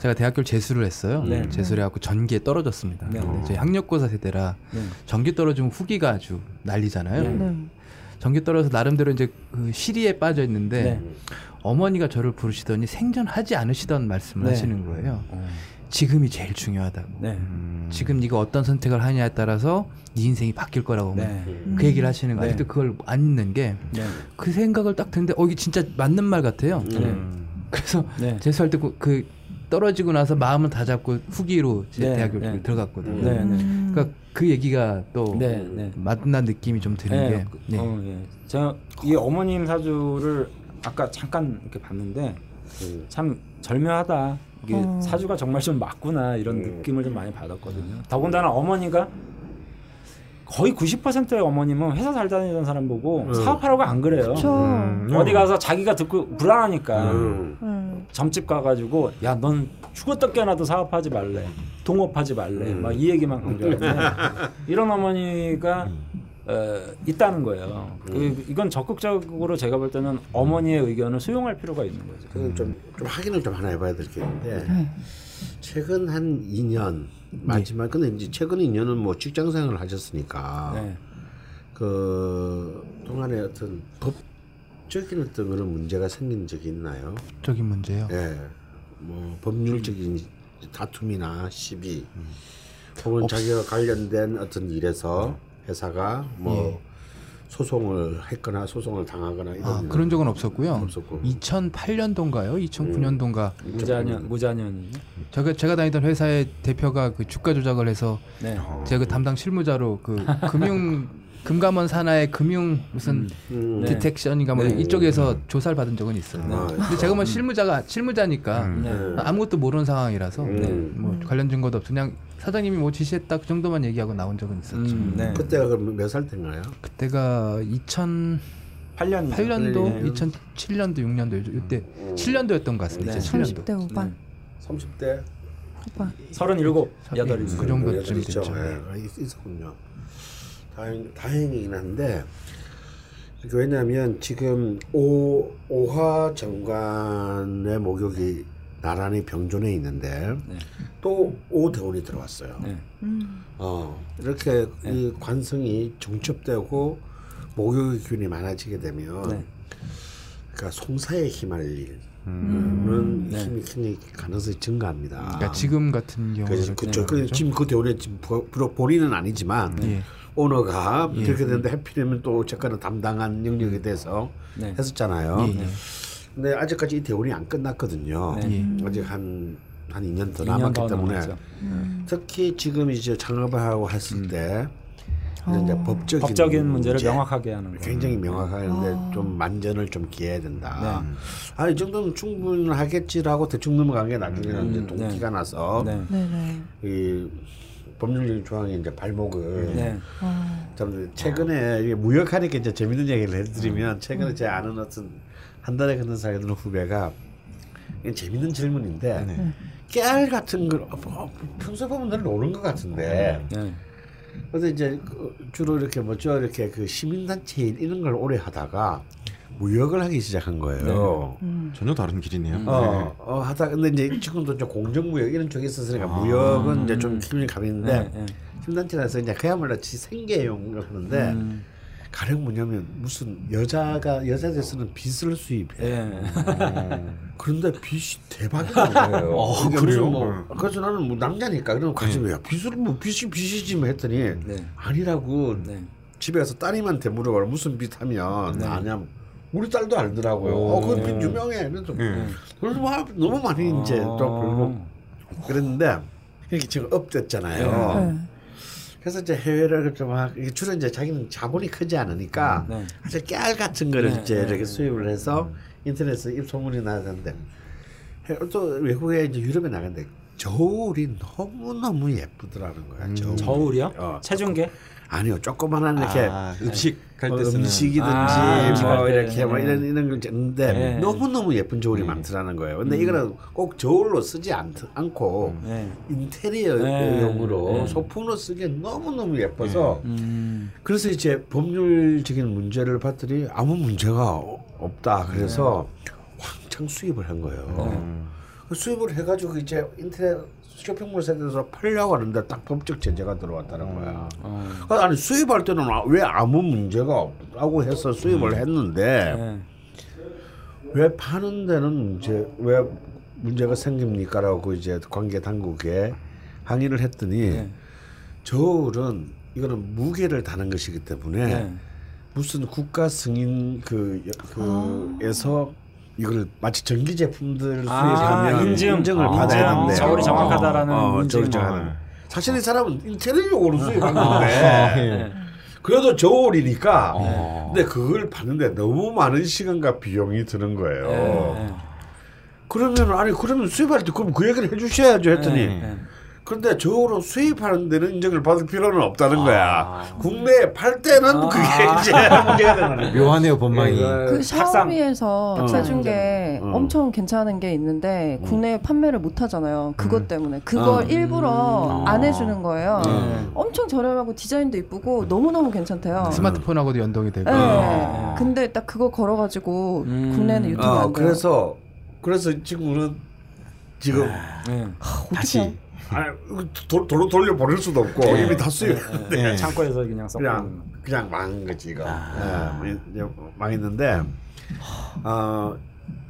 제가 대학교를 재수를 했어요. 네. 재수를 해갖고 전기에 떨어졌습니다. 네. 저희 학력고사 세대라 네. 전기 떨어지면 후기가 아주 난리잖아요. 네. 전기 떨어져서 나름대로 이제 그 시리에 빠져 있는데 네. 어머니가 저를 부르시더니 생전하지 않으시던 말씀을 네. 하시는 거예요. 어, 지금이 제일 중요하다고. 네. 지금 네가 어떤 선택을 하냐에 따라서 네 인생이 바뀔 거라고 네. 그 얘기를 하시는 거 네. 아직도 그걸 안 잊는 게그 네. 생각을 딱 듣는데 어 이게 진짜 맞는 말 같아요. 네. 그래서 네. 재수할 때그 떨어지고 나서 마음은 다 잡고 후기로 제 네, 대학교 네. 들어갔거든요. 네, 네. 그러니까 그 얘기가 또 네, 네. 맞나 느낌이 좀 드는 네. 게 네. 어, 예. 제가 이 어머님 사주를 아까 잠깐 이렇게 봤는데 음. 참 절묘하다. 이게 어. 사주가 정말 좀 맞구나 이런 음. 느낌을 좀 많이 받았거든요. 더군다나 어머니가 거의 90%의 어머님은 회사 잘 다니던 사람 보고 음. 사업하라고 안 그래요. 그렇죠. 음. 어디 가서 자기가 듣고 불안하니까 음. 음. 점집 가가지고 야 넌 죽었다 깨어나도 사업하지 말래 동업하지 말래 음. 막이 얘기만 강조하는데 이런 어머니가 어, 있다는 거예요. 그, 이건 적극적으로 제가 볼 때는 어머니의 의견을 수용할 필요가 있는 거죠. 그건 좀, 좀 확인을 좀 하나 해봐야 될 게 있는데 최근 한 2년 맞지만 근데 이제 최근 2년은 뭐 직장 생활을 하셨으니까 네. 그 동안에 어떤 법적인 어떤 그런 문제가 생긴 적이 있나요? 적인 문제요. 예, 뭐 법률적인 다툼이나 시비 혹은 자기가 관련된 어떤 일에서 회사가 뭐 소송을 했거나 소송을 당하거나 이런 아, 그런 적은 없었고요. 없었고 2008년도인가요? 2009년도인가 무자년 무자년이요. 제가 제가 다니던 회사의 대표가 그 주가 조작을 해서 네. 제가 그 담당 실무자로 그 금융 금감원 산하의 금융 무슨 음, 네. 디텍션인가 뭐 네. 이쪽에서 조사를 받은 적은 있어요. 네. 근데 제가 뭐 실무자가 실무자니까 네. 아무것도 모르는 상황이라서 음. 뭐 관련 증거도 없어 그냥 사장님이 뭐 지시했다 그 정도만 얘기하고 나온 적은 있었죠. 음, 네. 그때가 그럼 몇 살 때인가요? 그때가 2008년도, 8년이죠. 2007년도, 6년도 이때 7년도였던 것 같습니다. 네. 2007년도. 30대 후반. 30대 후반. 37, 예, 8이 그 정도쯤 있죠. 됐죠. 예, 있- 있었군요. 다행 다행이긴 한데 왜냐하면 지금 오 오화 정관의 목욕이 나란히 병존해 있는데 네. 또 오대운이 들어왔어요. 네. 음. 어 이렇게 이 관성이 정첩되고 목욕의 기운이 많아지게 되면 네. 그러니까 송사에 휘말리는 음. 네. 힘이 굉장히 가능성이 증가합니다. 그러니까 지금 같은 경우는 그래서 그쵸. 그 지금 그 대원에 지금 본인은 아니지만 예. 오너가 예. 그렇게 되는데 해피되면 또 어쨌거나 담당한 영역에 대해서 네. 했었잖아요. 예, 예. 근데 아직까지 이 대원이 안 끝났거든요. 네. 예. 아직 한, 한 2년 더 2년 남았기 더 때문에 남았죠. 특히 지금 이제 창업을 하고 했을 때 이제 법적인, 법적인 문제를 문제, 명확하게 하는 거. 굉장히 명확하는데 좀 만전을 좀 기해야 된다. 아이 정도면 충분하겠지라고 대충 넘어간 게 나중에는 이제 동기가 나서 네. 네네. 이 법률적인 조항의 이제 발목을 네. 어. 참 최근에 이게 무역하니까 이제 재밌는 얘기를 해드리면 최근에 제 아는 어떤 한 달에 걷는 사이에 드는 후배가 재밌는 질문인데 깨알 같은 걸 어, 뭐, 평소에 보면 늘 노는 것 같은데 네. 그래서 이제 그 주로 이렇게 뭐죠 이렇게 그 시민단체 일 이런 걸 오래 하다가 무역을 하기 시작한 거예요. 전혀 다른 길이네요. 어, 어 하다 근데 이제 지금도 좀 공정무역 이런 쪽에 있었으니까 무역은 이제 좀 기분이 가는데 네, 네. 심단체라서 이제 그야말로 지 생계용을 하는데 음. 가령 뭐냐면 무슨 여자가 여자들 쓰는 빚을 수입해. 예. 그런데 빚이 대박이 난 거예요. 어, 그래요? 무슨 뭐, 그래서 나는 뭐 남자니까 그럼 가지 왜 빚을 뭐 빚이 빚이지 뭐 했더니 네. 아니라고 네. 집에 가서 따님한테 물어봐 무슨 빚 하면 네. 아냐 우리 딸도 알더라고요. 어, 빈 유명해. 그래서 그래서 막 너무 많이 이제 또 결국 그랬는데 이게 지금 업됐잖아요. 네. 그래서 이제 해외를 좀막 주로 이제 자기는 자본이 크지 않으니까 네. 아주 깨알 같은 거를 네, 이제 네, 이렇게 수입을 해서 인터넷에 입소문이 나는데 또 외국에 이제 유럽에 나갔는데 저울이 너무 너무 예쁘더라는 거야. 저울. 저울이요? 어. 체중계? 아니요, 조그만한 이렇게 아, 음식 쓰는 음식이든지 아, 뭐. 이렇게 뭐 네. 이런 이런 걸 찍는데 네. 너무 너무 예쁜 저울이 많더라는 거예요. 근데 이거는 꼭 저울로 쓰지 않, 않고 네. 인테리어용으로 네. 소품으로 쓰기에 너무 너무 예뻐서 음. 그래서 이제 법률적인 문제를 봤더니 아무 문제가 어- 없다. 그래서 왕창 수입을 한 거예요. 그 수입을 해가지고 이제 인터넷 쇼핑몰 사이트에서 팔려고 하는데 딱 법적 제재가 들어왔다는 거야. 어. 그래서 아니 수입할 때는 아- 왜 아무 문제가 없다고 해서 수입을 했는데 네. 왜 파는 데는 문제 왜 문제가 생깁니까라고 이제 관계 당국에 항의를 했더니 네. 저울은 이거는 무게를 다는 것이기 때문에 네. 무슨 국가 승인 그 그에서 이걸 마치 전기 제품들 아, 수입하면 인증. 인증 을 아, 받아야 하는데 저울이 정확하다라는 어, 인증. 정확하다. 사실 이 사람은 인테리어 용으로 수입한 아, 건데 네. 그래도 저울이니까 어. 근데 그걸 받는데 너무 많은 시간과 비용이 드는 거예요. 네. 그러면 아니 그러면 수입할 때 그럼 그 얘기를 해주셔야죠 했더니 네. 그런데 저울로 수입하는 데는 인증을 받을 필요는 없다는 거야. 국내에 팔 때는 그게 이제 문제가 되는 거야. 묘하네요 법망이. 그 탁상. 샤오미에서 어. 사준 게 어. 엄청 괜찮은 게 있는데 국내에 판매를 못 하잖아요. 그것 때문에 그걸 어. 일부러 안 해주는 거예요. 네. 엄청 저렴하고 디자인도 이쁘고 너무 너무 괜찮대요. 스마트폰하고도 연동이 되고. 네. 근데 딱 그거 걸어가지고 음. 국내는 유튜브 어, 안 돼요. 그래서 그래서 지금은 지금 네. 다시 아니, 도, 도로 돌려 보낼 수도 없고 이미 다 수입했는데 네. 창고에서 그냥 썩고 그냥 그냥 망한 거지 이거. 예, 이제 망했는데 어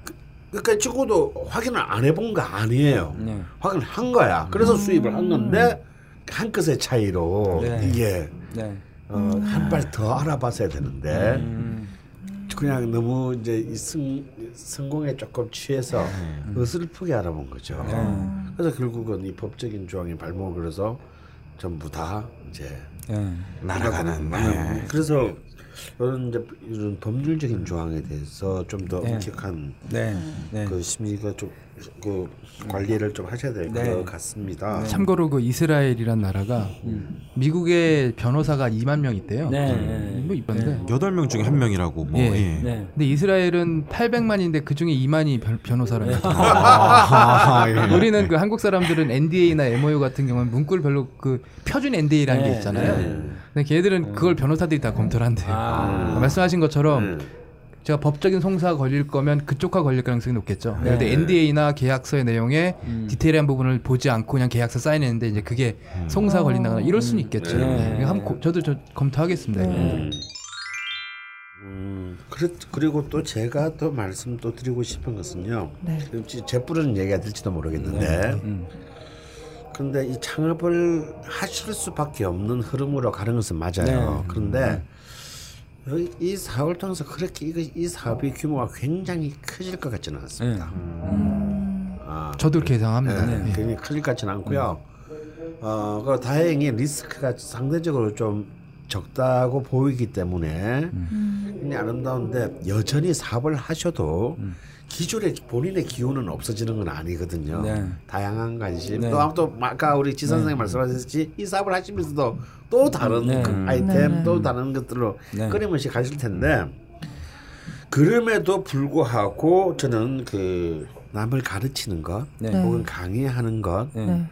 그- 그러니까 적어도 확인을 안 해본 거 아니에요. 네. 확인한 거야. 그래서 수입을 한 건데 한 끗의 차이로 네. 이게 네. 어, 한 발 더 알아봤어야 되는데 음. 그냥 너무 이제 이 승, 성공에 조금 취해서 어슬프게 알아본 거죠. 그래서 결국은 이 법적인 조항이 발목을 해서 전부 다 이제 네. 날아가는. 네. 그래서 이런 이제 이런 법률적인 조항에 대해서 좀더 네. 엄격한 네. 네. 그 심의가 좀 그 관리를 좀 하셔야 될것 네. 같습니다. 참고로 그 이스라엘이란 나라가 미국의 변호사가 2만 명 있대요. 네. 네. 뭐 이쁜데. 여덟 명 중에 한 명이라고 뭐. 예. 예. 네. 근데 이스라엘은 800만인데 그 중에 2만이 변, 거죠. 아, 예. 우리는 그 한국 사람들은 NDA나 MOU 같은 경우는 문구를 별로 그 표준 NDA라는 네, 게 있잖아요. 네. 근데 걔들은 그걸 변호사들이 다 검토를 한대요. 아. 말씀하신 것처럼 네. 제가 법적인 송사가 걸릴 거면 그쪽과 걸릴 가능성이 높겠죠. 네. 들어 NDA나 계약서의 내용에 음. 디테일한 부분을 보지 않고 그냥 계약서 사인했는데 이제 그게 송사 걸린다거나 이럴 수는 있겠죠. 네. 네. 한번 고- 저도 저 검토하겠습니다. 음. 음, 그리고 또 제가 또 말씀 또 드리고 싶은 것은요. 네. 제 뿔은 얘기가 될지도 모르겠는데, 음. 근데 이 창업을 하실 수밖에 없는 흐름으로 가는 것은 맞아요. 네. 그런데 여기 이 사업을 통해서 그렇게 이거 이 사업의 규모가 굉장히 커질 것 같지는 않습니다. 아, 저도 그렇게 예상합니다. 네, 예. 굉장히 커질 것 같지는 않고요. 어, 그 다행히 리스크가 상대적으로 좀 적다고 보이기 때문에 굉장히 아름다운데 여전히 사업을 하셔도 기존의 본인의 기호는 없어지는 건 아니거든요. 네. 다양한 관심. 네. 또또 아까 우리 지 선생님 말씀하셨듯이 이 사업을 하시면서도 또 다른 네. 그 음. 아이템 네. 또 다른 것들로 네. 끊임없이 가실 텐데 그럼에도 불구하고 저는 그 남을 가르치는 것 네. 네. 혹은 강의하는 것 네. 네.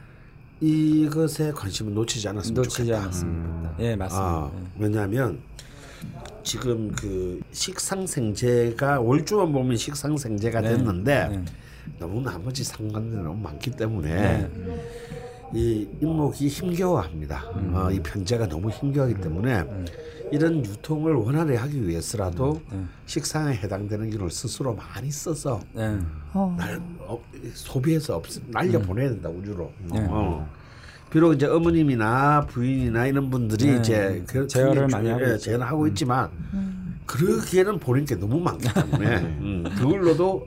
이것에 관심을 놓치지 않았으면 놓치지 좋겠다. 않았습니다. 예, 맞습니다. 아, 왜냐하면 지금 그 식상생재가 월주만 보면 식상생재가 네. 됐는데 네. 너무 나머지 상관들이 너무 많기 때문에 네. 이 인목이 힘겨워합니다. 음. 어, 이 편제가 너무 힘겨워하기 때문에 이런 유통을 원활히 하기 위해서라도 음. 식상에 해당되는 기를 스스로 많이 써서 네. 어. 날 어, 소비해서 없, 날려 보내야 된다 우주로. 네. 어. 비록 이제 어머님이나 부인이나 이런 분들이 네. 이제 그 제어를 많이 주- 하고 예, 있죠. 제어를 하고 있지만 그러기에는 보는 게 너무 많기 때문에 음, 그걸로도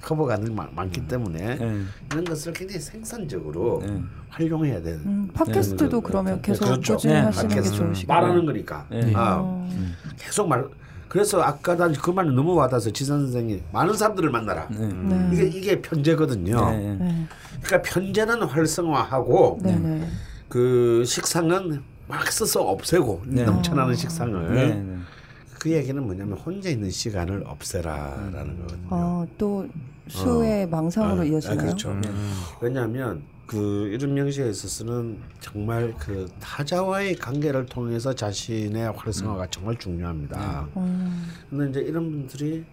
커버가 늘 많- 많기 때문에 네. 이런 것을 굉장히 생산적으로 네. 활용해야 되는 음, 팟캐스트도 그러면 계속 그렇죠. 꾸준히 네, 하시는 게. 좋으시고. 말하는 거니까 네. 아, 어. 계속 말 그래서 아까 난그 말이 너무 와닿아서 지선 선생이 많은 사람들을 만나라 네. 네. 이게 이게 편제거든요 네. 네. 그러니까 편제는 활성화하고 네. 네. 그 식상은 막 써서 없애고 네. 넘쳐나는 식상을. 그 얘기는 뭐냐면 혼자 있는 시간을 없애라라는 거거든요. 어, 또 수의 망상으로 아, 이어지나요? 아, 그렇죠. 왜냐하면 그 이런 명시에 있어서는 정말 그 타자와의 관계를 통해서 자신의 활성화가 정말 중요합니다. 음. 근데 이제 이런 분들이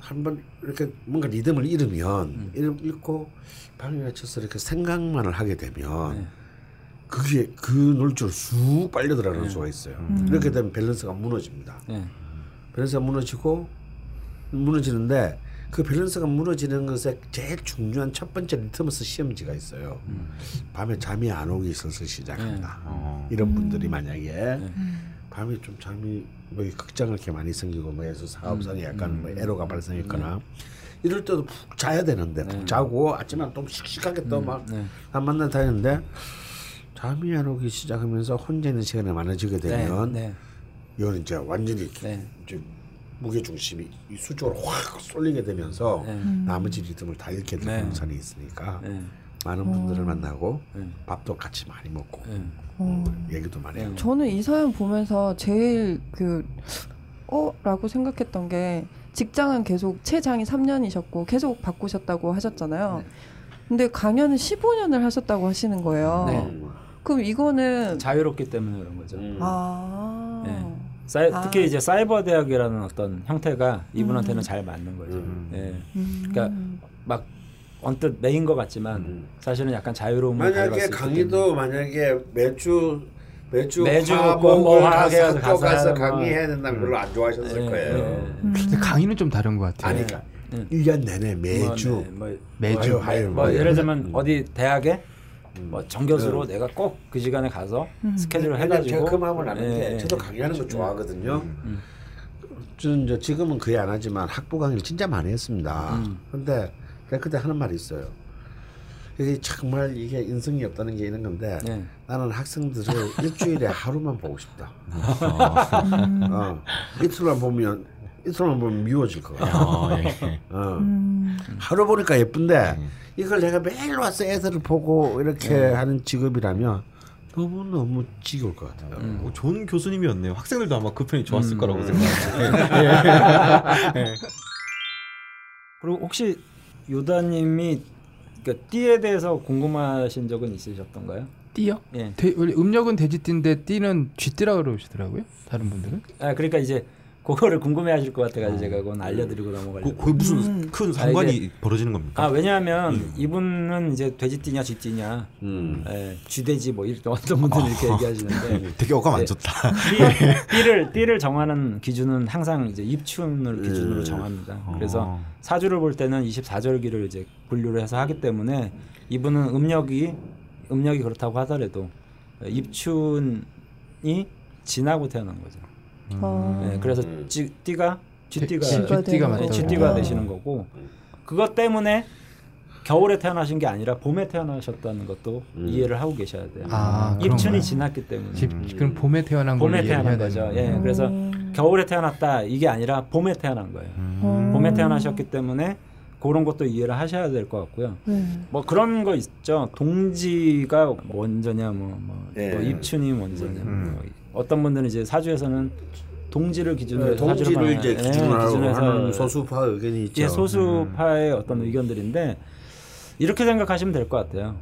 한번 이렇게 뭔가 리듬을 잃으면 잃- 잃고 방에 갇혀서 이렇게 생각만을 하게 되면 그게 그 놀줄 쑥 빨려 들어가는 수가 있어요. 이렇게 되면 밸런스가 무너집니다. 네. 밸런스가 무너지고 무너지는데 그 밸런스가 무너지는 것에 제일 중요한 첫 번째 리트머스 시험지가 있어요. 밤에 잠이 안 오기 있어서 시작한다. 이런 분들이 만약에 밤에 좀 잠이 뭐 극장을 이렇게 많이 생기고 뭐 해서 사업상에 약간 뭐 애로가 발생했거나 이럴 때도 푹 자야 되는데 푹 자고 아침에 또 씩씩하게 또막 네. 한 만나 다니는데 잠이 안 오기 시작하면서 혼자 있는 시간이 많아지게 되면 네. 이거는 이제 완전히 네. 무게 중심이 이 수적으로 확 쏠리게 되면서 네. 나머지 리듬을 다 잃게 되는 네. 현상이 있으니까 네. 많은 분들을 만나고 네. 밥도 같이 많이 먹고 네. 어, 얘기도 많이 하고 저는 이 사연 보면서 제일 그 어 라고 생각했던 게 직장은 계속 최장이 3년이셨고 계속 바꾸셨다고 하셨잖아요. 근데 강연은 15년을 하셨다고 하시는 거예요. 네. 그럼 이거는 자유롭기 때문에 그런 거죠. 음. 아 네. 사이, 아. 특히 이제 사이버 대학이라는 어떤 형태가 이분한테는 잘 맞는 거죠. 음. 예. 음. 그러니까 막 언뜻 메인 것 같지만 음. 사실은 약간 수 만약에 강의도 만약에 매주 매주 매주 화목을 뭐 가서 학교 가서 가서 하는 강의해야 된다 면 별로 안 좋아하셨을. 거예요. 예, 예. 음. 근데 강의는 좀 다른 것 같아요. 아니 그러니까 음. 1년 내내 매주 뭐, 네, 뭐, 매주. 화요, 화요, 뭐. 예를 들면 음. 어디 대학에 뭐 정교수로 내가 꼭 그 시간에 가서 스케줄을 근데 해가지고 제가 그 마음을 아는 게 예, 예. 저도 강의하는 거 좋아하거든요. 음. 저는 이제 지금은 거의 안 하지만 학부 강의를 진짜 많이 했습니다. 음. 근데 제가 그때 하는 말이 있어요. 이게 정말 이게 인성이 없다는 게 이런 건데 네. 나는 학생들을 일주일에 하루만 보고 싶다. 음. 어, 이틀만 보면 이틀만 보면 미워질 것 같아. 어, 예. 어. 음. 하루 보니까 예쁜데 이걸 내가 매일 와서 애들을 보고 이렇게 하는 직업이라면 너무 너무 지겨울 것 같아요. 어, 좋은 교수님이었네요. 학생들도 아마 그 편이 좋았을 거라고 생각합니다. 그리고 혹시 요다님이 그러니까 띠에 대해서 궁금하신 적은 있으셨던가요? 띠요? 예. 대- 원래 음력은 돼지띠인데 띠는 쥐띠라고 그러시더라고요. 다른 분들은. 아 그러니까 이제 그거를 궁금해하실 것 같아가지고 제가 그건 알려드리고 넘어가려고. 거, 거의 무슨 음. 큰 상관이 아, 이게- 벌어지는 겁니까? 아 왜냐하면 이분은 이제 돼지띠냐 쥐띠냐, 음. 예, 쥐돼지 뭐 이렇게 어떤 분들은 이렇게 얘기하시는데 되게 어감 안 네. 좋다. 띠, 띠를 띠를 정하는 기준은 항상 이제 입춘을 기준으로 음. 정합니다. 그래서 어. 사주를 볼 때는 24절기를 이제 분류를 해서 하기 때문에 이분은 음력이 음력이 그렇다고 하더라도 입춘이 지나고 태어난 거죠. 어. 네, 그래서 음. 쥐띠가 쥐- 쥐띠가 되는 맞다고. 거고. 쥐띠가 어. 되시는 거고 그것 때문에 겨울에 태어나신 게 아니라 봄에 태어나셨다는 것도 음. 이해를 하고 계셔야 돼요. 아, 입춘이. 지났기 때문에 집- 그럼 봄에 태어난 걸로 봄에 태어난 거죠. 되는 예, 그래서 음. 겨울에 태어났다 이게 아니라 봄에 태어난 거예요. 음. 봄에 태어나셨기 때문에 그런 것도 이해를 하셔야 될 것 같고요. 네. 뭐 그런 거 있죠. 동지가 먼저냐, 뭐, 뭐, 예. 뭐 입춘이 먼저냐. 음. 뭐 어떤 분들은 이제 사주에서는 동지를 기준으로 네, 동지를. 이제 예, 기준으로 하는 소수파 의견이 있죠. 예, 소수파의 어떤 의견들인데 이렇게 생각하시면 될 것 같아요.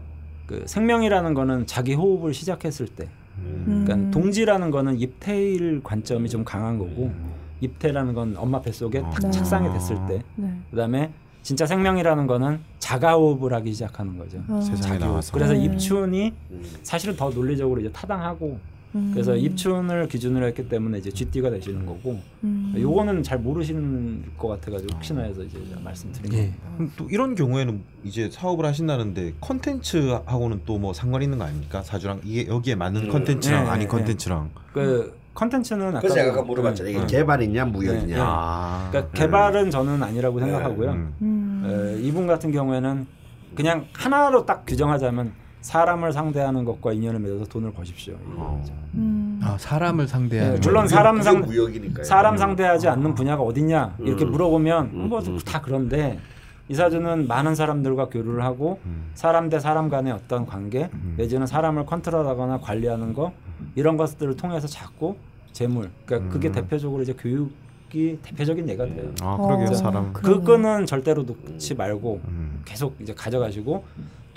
그 생명이라는 거는 자기 호흡을 시작했을 때, 음. 그러니까 동지라는 거는 입태일 관점이 좀 강한 거고 입태라는 건 엄마 뱃속에 딱 네. 착상이 됐을 때, 네. 그다음에 진짜 생명이라는 거는 자가 호흡을 하기 시작하는 거죠. 어. 세상에 자기 호흡. 나와서. 그래서 네. 입춘이 음. 사실은 더 논리적으로 이제 타당하고 음. 그래서 입춘을 기준으로 했기 때문에 이제 쥐띠가 되시는 거고 음. 요거는 잘 모르시는 것 같아가지고 혹시나 해서 이제 말씀드린 예. 겁니다. 또 이런 경우에는 이제 사업을 하신다는데 컨텐츠하고는 또 뭐 상관 있는 거 아닙니까? 사주랑 이게 여기에 맞는 음. 컨텐츠랑 네, 아닌 네. 컨텐츠랑 그 컨텐츠는 아까 그래서 아까 물어봤잖아요. 이게 개발이냐 무역이냐. 네. 아. 그러니까 개발은 저는 아니라고 생각하고요. 음. 음. 에, 이분 같은 경우에는 그냥 하나로 딱 규정하자면 사람을 상대하는 것과 인연을 맺어서 돈을 버십시오. 어. 음. 아, 사람을 상대하는 네, 물론 사람 상-. 사람 상대하지 않는 분야가 어딨냐 이렇게 음. 물어보면 음, 뭐 음. 다 그런데 이사주는 많은 사람들과 교류를 하고 음. 사람 대 사람 간의 어떤 관계 음. 내지는 사람을 컨트롤하거나 관리하는 거 이런 것들을 통해서 자꾸 재물 그러니까 그게 음. 대표적으로 이제 교육 이 대표적인 예가 돼요. 아 그러게요 어. 사람. 그 끈은 절대로 놓지 말고 음. 계속 이제 가져가시고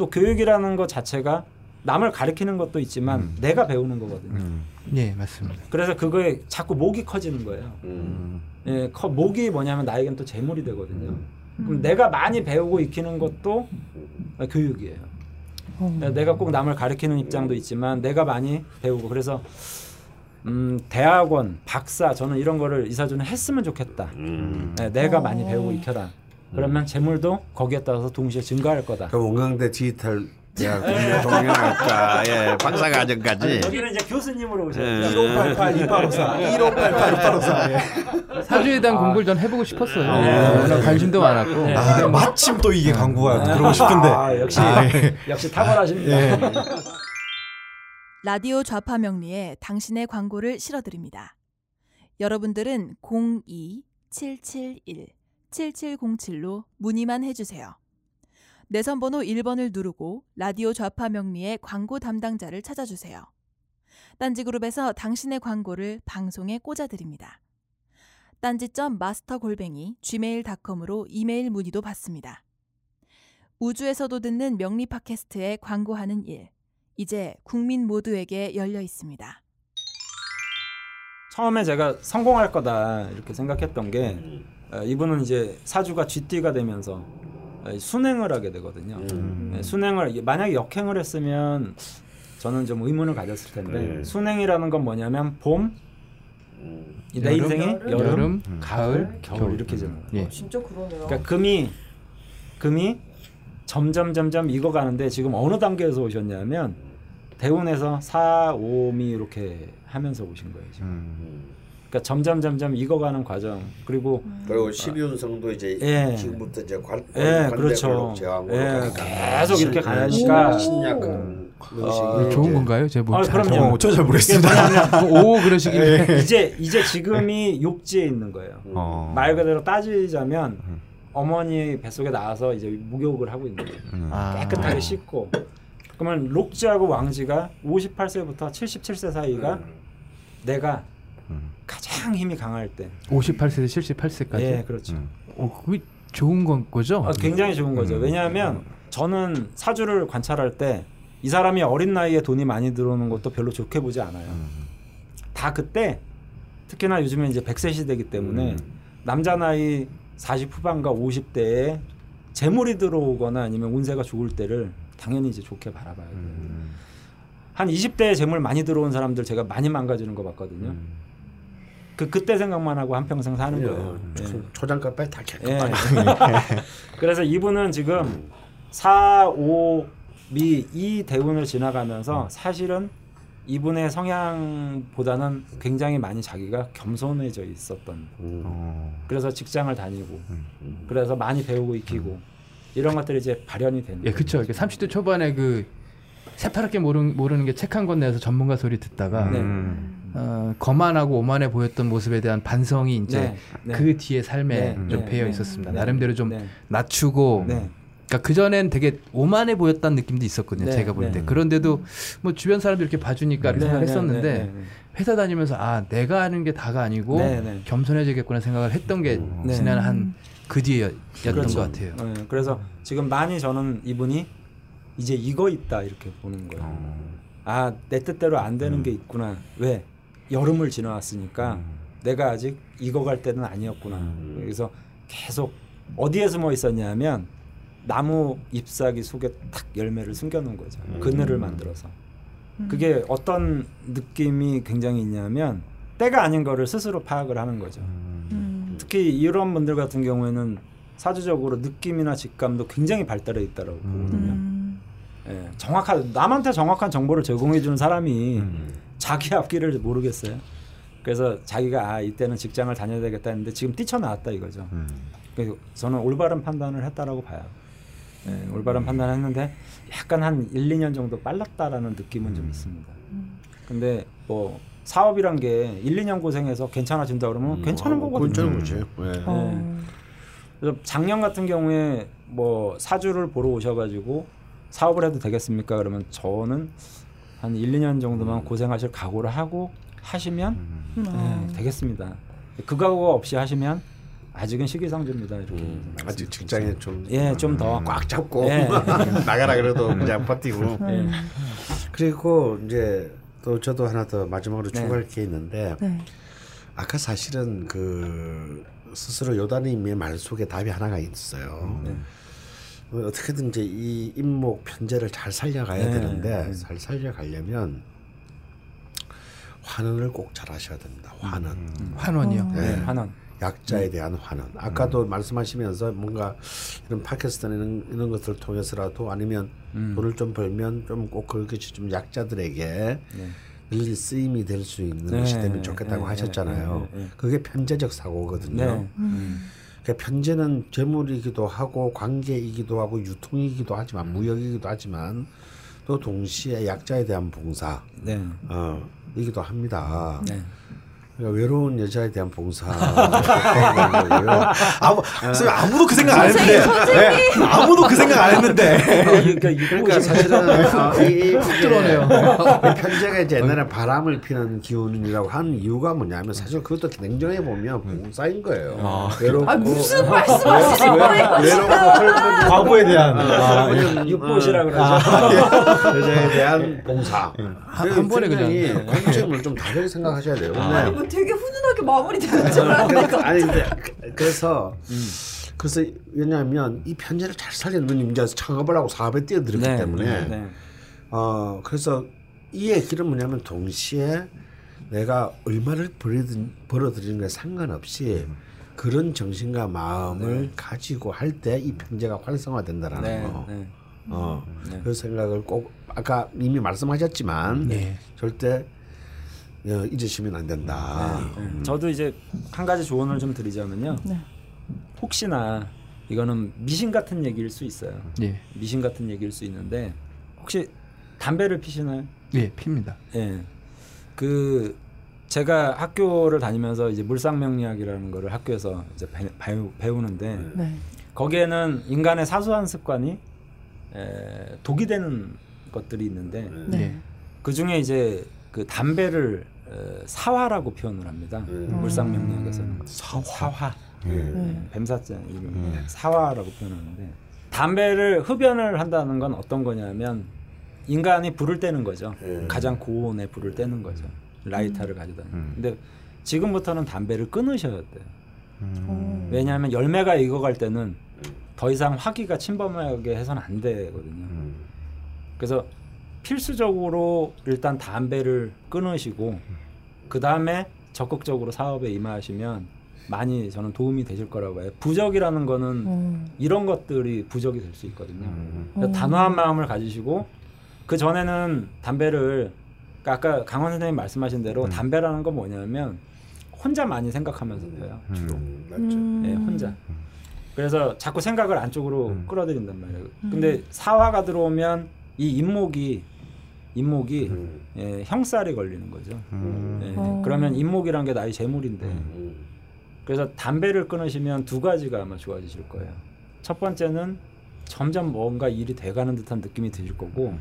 또 교육이라는 것 자체가 남을 가르치는 것도 있지만 음. 내가 배우는 거거든요. 음. 예, 맞습니다. 그래서 그거에 자꾸 목이 커지는 거예요. 음. 예, 커, 목이 뭐냐면 나에겐 또 재물이 되거든요. 음. 그럼 내가 많이 배우고 익히는 것도 교육이에요. 어. 내가 꼭 남을 가르치는 입장도 있지만 내가 많이 배우고 그래서 음, 대학원, 박사 저는 이런 거를 이사주는 했으면 좋겠다. 음. 예, 내가 어. 많이 배우고 익혀라. 그러면 재물도 거기에 따라서 동시에 증가할 거다. 그 원광대 디지털 대학 동양학과 예, 박사 과정까지 여기는 이제 교수님으로 오셨죠. 예. 1588 2854 1588 2854 예. 사주에 대한 공부를 전 해보고 싶었어요. 네. 워낙 관심도 많았고. 네. 아, 마침 또 이게 광고가 들어오고 싶은데 아, 역시 아, 예. 역시 탁월하십니다. 라디오 좌파 명리에 당신의 광고를 실어드립니다. 여러분들은 02-771-7707로 문의만 해주세요. 내선번호 1번을 누르고 라디오 좌파 명리의 광고 담당자를 찾아주세요. 딴지그룹에서 당신의 광고를 방송에 꽂아드립니다. 딴지점 마스터 골뱅이 gmail.com으로 이메일 문의도 받습니다. 우주에서도 듣는 명리 팟캐스트에 광고하는 일. 이제 국민 모두에게 열려 있습니다. 처음에 제가 성공할 거다 이렇게 생각했던 게 어, 이분은 이제 사주가 쥐띠가 되면서 어, 순행을 하게 되거든요. 음. 네, 순행을 만약에 역행을 했으면 저는 좀 의문을 가졌을 텐데 네. 순행이라는 건 뭐냐면 봄, 음. 이내 여름, 인생이 여름, 여름, 음. 가을, 겨울, 겨울 이렇게 되는 거예요. 예. 진짜 그러네요. 그러니까 금이 금이 점점 점점 익어가는데 지금 어느 단계에서 오셨냐면 대운에서 사, 오미 이렇게 하면서 오신 거예요. 지금. 음. 그러니까 점점 점점 익어가는 과정 그리고 그리고 12운성도 이제 예. 지금부터 이제 관, 예, 관대별로 그렇죠. 제왕으로 예, 계속 이렇게 신- 가니까. 신약한 어, 좋은 건가요? 제가 뭐 아, 잘- 그럼요. 어, 저잘 모르겠습니다. 오 그러시길래 이제 이제 지금이 욕지에 있는 거예요. 어. 말 그대로 따지자면 음. 어머니 뱃속에 나와서 이제 목욕을 하고 있는 거예요. 음. 아. 깨끗하게 씻고. 그러면 록지하고 왕지가 58세부터 77세 사이가 내가 음. 가장 힘이 강할 때. 58세에서 78세까지. 예, 그렇죠. 음. 어, 그게 좋은 건 거죠? 아, 굉장히 좋은 거죠. 음. 왜냐하면 저는 사주를 관찰할 때 이 사람이 어린 나이에 돈이 많이 들어오는 것도 별로 좋게 보지 않아요. 음. 다 그때 특히나 요즘에 이제 100세 시대이기 때문에 음. 남자 나이 40 후반과 50대에 재물이 들어오거나 아니면 운세가 좋을 때를 당연히 이제 좋게 바라봐야 돼요. 음. 한 20대에 재물 많이 들어온 사람들 제가 많이 망가지는 거 봤거든요. 음. 그 그때 생각만 하고 한 평생 사는 거예요. 예. 초장값에 다 예. 개급하게 그래서 이분은 지금 4, 5, 미, 이 대운을 지나가면서 사실은 이분의 성향보다는 굉장히 많이 자기가 겸손해져 있었던. 음. 어. 그래서 직장을 다니고, 음. 그래서 많이 배우고 익히고 이런 것들이 이제 발현이 되는. 예, 그렇죠. 30대 초반에 그 새파랗게 모르는, 모르는 게 책 한 권 내서 전문가 소리 듣다가 네. 음. 어, 거만하고 오만해 보였던 모습에 대한 반성이 이제 네, 네. 그 뒤에 삶에 네, 좀 네, 배어 네, 있었습니다. 네, 나름대로 좀 네, 낮추고 네. 그러니까 그 전엔 되게 오만해 보였다는 느낌도 있었거든요. 네, 제가 볼 때. 네. 그런데도 뭐 주변 사람들 이렇게 봐주니까 이렇게 네, 생각했었는데. 회사 다니면서 아 내가 하는 게 다가 아니고. 겸손해지겠구나 생각을 했던 게 네. 지난 한 그 뒤였던 그렇죠. 것 같아요. 네, 그래서 지금 많이 저는 이분이 이제 이거 있다 이렇게 보는 거예요. 어. 아내 뜻대로 안 되는 음. 게 있구나. 왜 여름을 지나왔으니까 음. 내가 아직 익어갈 때는 아니었구나. 음. 그래서 계속 어디에 숨어 있었냐면 나무 잎사귀 속에 탁 열매를 숨겨놓은 거죠. 음. 그늘을 만들어서. 그게 어떤 느낌이 굉장히 있냐면 때가 아닌 거를 스스로 파악을 하는 거죠. 음. 특히 이런 분들 같은 경우에는 사주적으로 느낌이나 직감도 굉장히 발달해 있다라고 보거든요. 음. 예, 정확한 남한테 정확한 정보를 제공해 주는 사람이 음. 자기 앞길을 모르겠어요. 그래서 자기가 아 이때는 직장을 다녀야 되겠다 했는데 지금 뛰쳐나왔다 이거죠. 음. 그래서 저는 올바른 판단을 했다라고 봐요. 예, 올바른 판단을 했는데 약간 한 1, 2년 정도 빨랐다라는 느낌은 좀 있습니다. 근데 뭐 사업이란 게 1, 2년 고생해서 괜찮아진다 그러면 괜찮은 어, 거거든요. 괜찮은 거지. 예. 어. 그래서 작년 같은 경우에 뭐 사주를 보러 오셔가지고 사업을 해도 되겠습니까? 그러면 저는 한 1, 2년 정도만 고생하실 각오를 하고 하시면 음. 어. 예, 되겠습니다. 그 각오가 없이 하시면 아직은 시기상조입니다. 이렇게 음, 아직 직장에 좀 예, 좀 더. 꽉 잡고 예. 나가라 그래도 그냥 버티고 예. 그리고 이제 또 저도 하나 더 마지막으로 네. 추가할 게 있는데 네. 아까 사실은 그 스스로 요단님의 말 속에 답이 하나가 있어요. 네. 어, 어떻게든 이제 이 임목 편제를 잘 살려가야 네. 되는데 네. 잘 살려가려면 환원을 꼭 잘하셔야 됩니다. 환원. 환원이요. 어. 네, 네. 환원. 약자에 대한 환원. 아까도 말씀하시면서 뭔가 이런 팟캐스트나 이런, 이런 것들을 통해서라도 아니면 음. 돈을 좀 벌면 좀 꼭 그렇게 좀 약자들에게 네. 늘 쓰임이 될 수 있는 네. 것이 되면 좋겠다고 네. 하셨잖아요. 네. 네. 그게 편제적 사고거든요. 네. 음. 그러니까 편제는 재물이기도 하고 관계이기도 하고 유통이기도 하지만 무역이기도 하지만 또 동시에 약자에 대한 봉사 네. 어, 이기도 합니다. 네. 그러니까 외로운 여자에 대한 봉사. 아무 아무도 그 생각 안 했는데 네, 아무도 그 생각 안 했는데 그러니까 이 그러니까 사실은 어, 이, 이 들어오네요. 이 편제가 이제 옛날에 바람을 피는 기운이라고 하는 이유가 뭐냐면 사실 그것도 냉정해 보면 봉사인 거예요. 외롭고 아 무슨 말씀하시는 거예요? 외롭고 과거에 대한 아, 예. 육보시라 어, 그러죠. 여자에 대한 봉사. 한- 한 번에 그냥. 관점을 좀 다르게 생각하셔야 돼요. 근데 뭐 되게 훈훈하게 마무리되는 줄 알았는데 아니 근데 그- 그래서 그래서 왜냐하면 이 편제를 잘 살리는 이제 창업을 하고 사업에 뛰어들었기 네. 때문에 네. 어 그래서 이 얘기는 뭐냐면 동시에 내가 얼마를 벌어들이는 게 상관없이 그런 정신과 마음을 가지고 할 때 이 편제가 활성화된다라는 네. 거. 네. 어, 네. 그 생각을 꼭 아까 이미 말씀하셨지만 네. 절대 어, 잊으시면 안 된다. 네. 저도 이제 한 가지 조언을 좀 드리자면요. 네. 혹시나 이거는 미신 같은 얘기일 수 있어요. 예. 미신 같은 얘기일 수 있는데 혹시 담배를 피시나요? 예, 핍니다. 예. 그 제가 학교를 다니면서 이제 물상명리학이라는 거를 학교에서 이제 배, 배우, 배우는데 네. 거기에는 인간의 사소한 습관이 에, 독이 되는 것들이 있는데 네. 예. 그 중에 이제 그 담배를 에, 사화라고 표현을 합니다. 물상명리학에서는 사화. 사화. 네. 뱀사자 이름 사화라고 표현하는데 담배를 흡연을 한다는 건 어떤 거냐면 인간이 불을 떼는 거죠. 예. 가장 고온의 불을 떼는 거죠. 라이터를 가져다. 음. 근데 지금부터는 담배를 끊으셔야 돼요. 어. 왜냐하면 열매가 익어갈 때는 더 이상 화기가 침범하게 해서는 안 되거든요. 그래서 필수적으로 일단 담배를 끊으시고 그 다음에 적극적으로 사업에 임하시면 많이 저는 도움이 되실 거라고 봐요. 부적이라는 거는 어. 이런 것들이 부적이 될 수 있거든요. 그래서 어. 단호한 마음을 가지시고 그 전에는 담배를 그러니까 아까 강원 선생님 말씀하신 대로 담배라는 건 뭐냐면 혼자 많이 생각하면서 펴요. 주로. 음, 맞죠. 음. 예, 혼자. 그래서 자꾸 생각을 안쪽으로 끌어들인단 말이에요. 근데 사화가 들어오면 이 인목이 인목이 음. 예, 형살이 걸리는 거죠. 예, 어. 그러면 인목이란 게 나의 재물인데 음. 그래서 담배를 끊으시면 두 가지가 아마 좋아지실 거예요. 첫 번째는 점점 뭔가 일이 돼가는 듯한 느낌이 드실 거고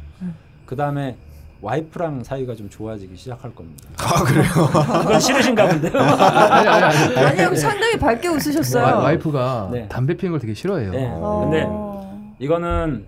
그 다음에 와이프랑 사이가 좀 좋아지기 시작할 겁니다. 아 그래요? 그건 싫으신가 본데요. 아니 아니 아니. 아니요 상당히 밝게 웃으셨어요. 와, 와이프가 네. 담배 피는 걸 되게 싫어해요. 네. 어. 근데 이거는